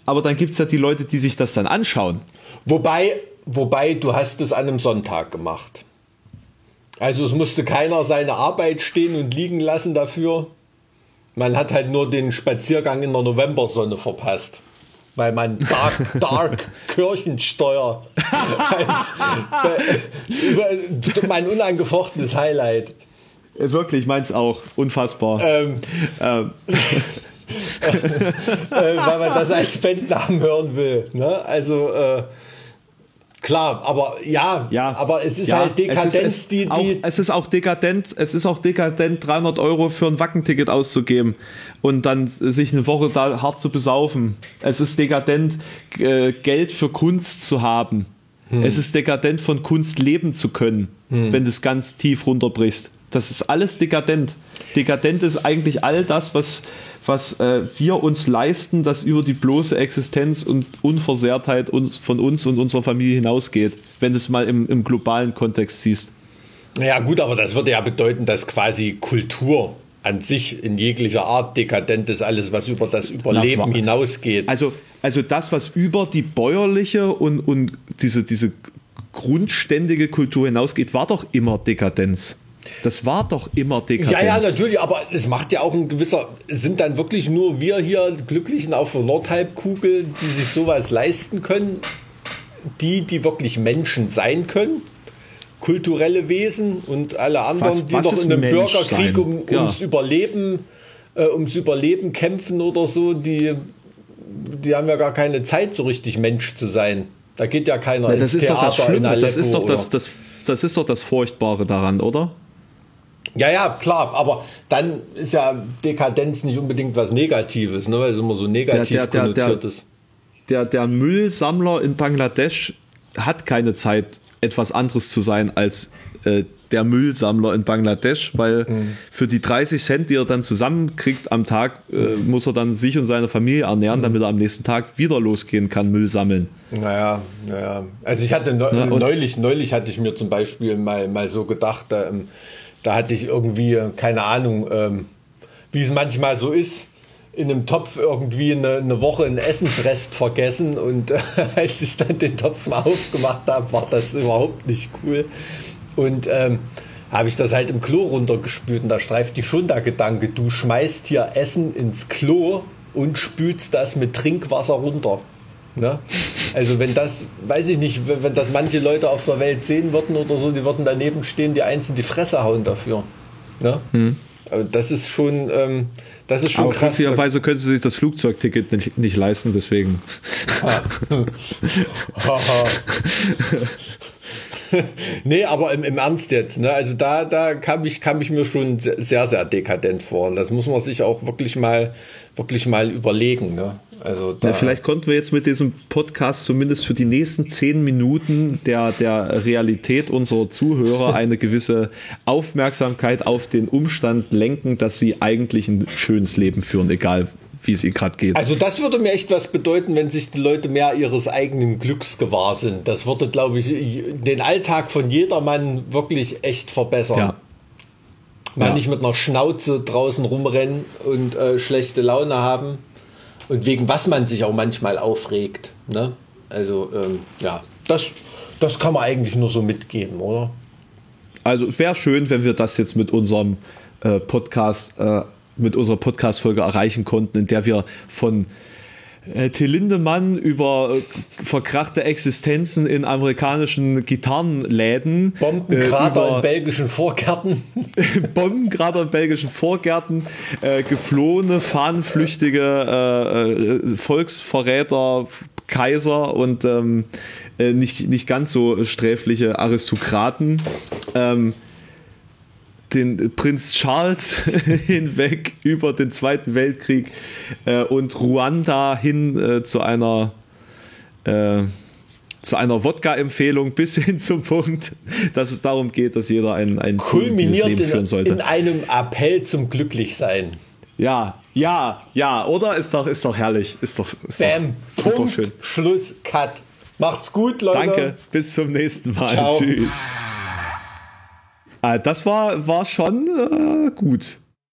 [SPEAKER 1] Aber dann gibt es ja die Leute, die sich das dann anschauen.
[SPEAKER 3] Wobei, wobei, du hast es an einem Sonntag gemacht. Also es musste keiner seine Arbeit stehen und liegen lassen dafür. Man hat halt nur den Spaziergang in der Novembersonne verpasst. Weil man Dark, (laughs) Dark Kirchensteuer als äh, mein unangefochtenes Highlight.
[SPEAKER 1] Äh, Wirklich, meins auch. Unfassbar.
[SPEAKER 3] Ähm,
[SPEAKER 1] Ähm, (laughs)
[SPEAKER 3] äh, weil man das als Bandnamen hören will. Ne? Also äh, klar, aber ja,
[SPEAKER 1] ja,
[SPEAKER 3] aber es ist
[SPEAKER 1] ja,
[SPEAKER 3] halt Dekadenz,
[SPEAKER 1] es ist, es,
[SPEAKER 3] die,
[SPEAKER 1] auch,
[SPEAKER 3] die
[SPEAKER 1] es ist auch dekadent, es ist auch dekadent, 300 Euro für ein Wackenticket auszugeben und dann sich eine Woche da hart zu besaufen. Es ist dekadent, äh, Geld für Kunst zu haben.
[SPEAKER 3] Hm.
[SPEAKER 1] Es ist dekadent, von Kunst leben zu können, wenn du es ganz tief runterbrichst. Das ist alles dekadent. Dekadent ist eigentlich all das, was, was äh, wir uns leisten, das über die bloße Existenz und Unversehrtheit uns, von uns und unserer Familie hinausgeht, wenn du es mal im, im globalen Kontext siehst.
[SPEAKER 3] Ja gut, aber das würde ja bedeuten, dass quasi Kultur an sich in jeglicher Art dekadent ist, alles was über das Überleben
[SPEAKER 1] Na,
[SPEAKER 3] hinausgeht.
[SPEAKER 1] Also, also das, was über die bäuerliche und, und diese, diese grundständige Kultur hinausgeht, war doch immer Dekadenz. Das war doch immer Dekadenz.
[SPEAKER 3] ja, ja, natürlich, aber es macht ja auch ein gewisser, sind dann wirklich nur wir hier Glücklichen auf der Nordhalbkugel, die sich sowas leisten können, die, die wirklich Menschen sein können, kulturelle Wesen und alle anderen,
[SPEAKER 1] Was-
[SPEAKER 3] die
[SPEAKER 1] was
[SPEAKER 3] noch in einem
[SPEAKER 1] Mensch
[SPEAKER 3] Bürgerkrieg um,
[SPEAKER 1] Ja.
[SPEAKER 3] ums Überleben, äh, ums Überleben kämpfen oder so, die, die haben ja gar keine Zeit, so richtig Mensch zu sein. Da geht ja keiner
[SPEAKER 1] Ja, das
[SPEAKER 3] ins
[SPEAKER 1] ist doch das
[SPEAKER 3] Theater in
[SPEAKER 1] Schlimme, das ist doch das, das, das ist doch das Furchtbare daran, oder?
[SPEAKER 3] Ja, ja, klar, aber dann ist ja Dekadenz nicht unbedingt was Negatives, ne, weil es immer so negativ
[SPEAKER 1] Der- der-
[SPEAKER 3] konnotiert
[SPEAKER 1] der-
[SPEAKER 3] ist.
[SPEAKER 1] der, der Müllsammler in Bangladesch hat keine Zeit, etwas anderes zu sein als äh, der Müllsammler in Bangladesch, weil mhm. für die 30 Cent, die er dann zusammenkriegt am Tag, äh, muss er dann sich und seine Familie ernähren, mhm. damit er am nächsten Tag wieder losgehen kann, Müll sammeln.
[SPEAKER 3] Naja, naja. Also ich hatte ne ja, neulich, neulich hatte ich mir zum Beispiel mal, mal so gedacht, ähm, da hatte ich irgendwie, keine Ahnung, ähm, wie es manchmal so ist, in einem Topf irgendwie eine, eine Woche einen Essensrest vergessen und äh, (laughs) als ich dann den Topf mal aufgemacht habe, war das überhaupt nicht cool. Und ähm, habe ich das halt im Klo runtergespült und da streift dich schon der Gedanke, du schmeißt hier Essen ins Klo und spülst das mit Trinkwasser runter. Ne? Also wenn das, weiß ich nicht, wenn das manche Leute auf der Welt sehen würden oder so, die würden daneben stehen, die eins in die Fresse hauen dafür. Ne? Hm. Das ist schon, ähm, das ist schon Aber krass.
[SPEAKER 1] Glücklicherweise können sie sich das Flugzeugticket nicht, nicht leisten, deswegen. (laughs)
[SPEAKER 3] nee, aber im, im Ernst jetzt, ne? Also da, da kam ich, kam ich mir schon sehr, sehr dekadent vor. Und das muss man sich auch wirklich mal, wirklich mal überlegen. Ne?
[SPEAKER 1] Also ja, vielleicht konnten wir jetzt mit diesem Podcast zumindest für die nächsten zehn Minuten der, der Realität unserer Zuhörer (laughs) eine gewisse Aufmerksamkeit auf den Umstand lenken, dass sie eigentlich ein schönes Leben führen, egal wie es ihnen gerade geht.
[SPEAKER 3] Also das würde mir echt was bedeuten, wenn sich die Leute mehr ihres eigenen Glücks gewahr sind. Das würde, glaube ich, den Alltag von jedermann wirklich echt verbessern. Ja. Mal ja. nicht mit einer Schnauze draußen rumrennen und äh, schlechte Laune haben. Und wegen was man sich auch manchmal aufregt. Ne? Also ähm, ja, das, das kann man eigentlich nur so mitgeben, oder?
[SPEAKER 1] Also wäre schön, wenn wir das jetzt mit unserem äh, Podcast äh, mit unserer Podcast-Folge erreichen konnten, in der wir von äh, Till Lindemann über äh, verkrachte Existenzen in amerikanischen Gitarrenläden.
[SPEAKER 3] Bombenkrater äh, in belgischen Vorgärten. (laughs)
[SPEAKER 1] Bombenkrater in belgischen Vorgärten, äh, geflohene, fahnenflüchtige äh, Volksverräter, Kaiser und ähm, nicht, nicht ganz so sträfliche Aristokraten. Ähm, den Prinz Charles (laughs) hinweg über den Zweiten Weltkrieg äh, und Ruanda hin äh, zu einer äh, zu einer Wodka-Empfehlung (laughs) bis hin zum Punkt, dass es darum geht, dass jeder ein, ein
[SPEAKER 3] kulminiert Leben führen sollte. in einem Appell zum Glücklichsein.
[SPEAKER 1] Ja, ja, ja, oder? Ist doch, ist doch herrlich. Ist doch, ist
[SPEAKER 3] Bam, doch super Punkt, schön. Schluss, Cut. Macht's gut, Leute.
[SPEAKER 1] Danke, bis zum nächsten Mal. Ciao. Tschüss. Ah, das war, war schon äh, gut.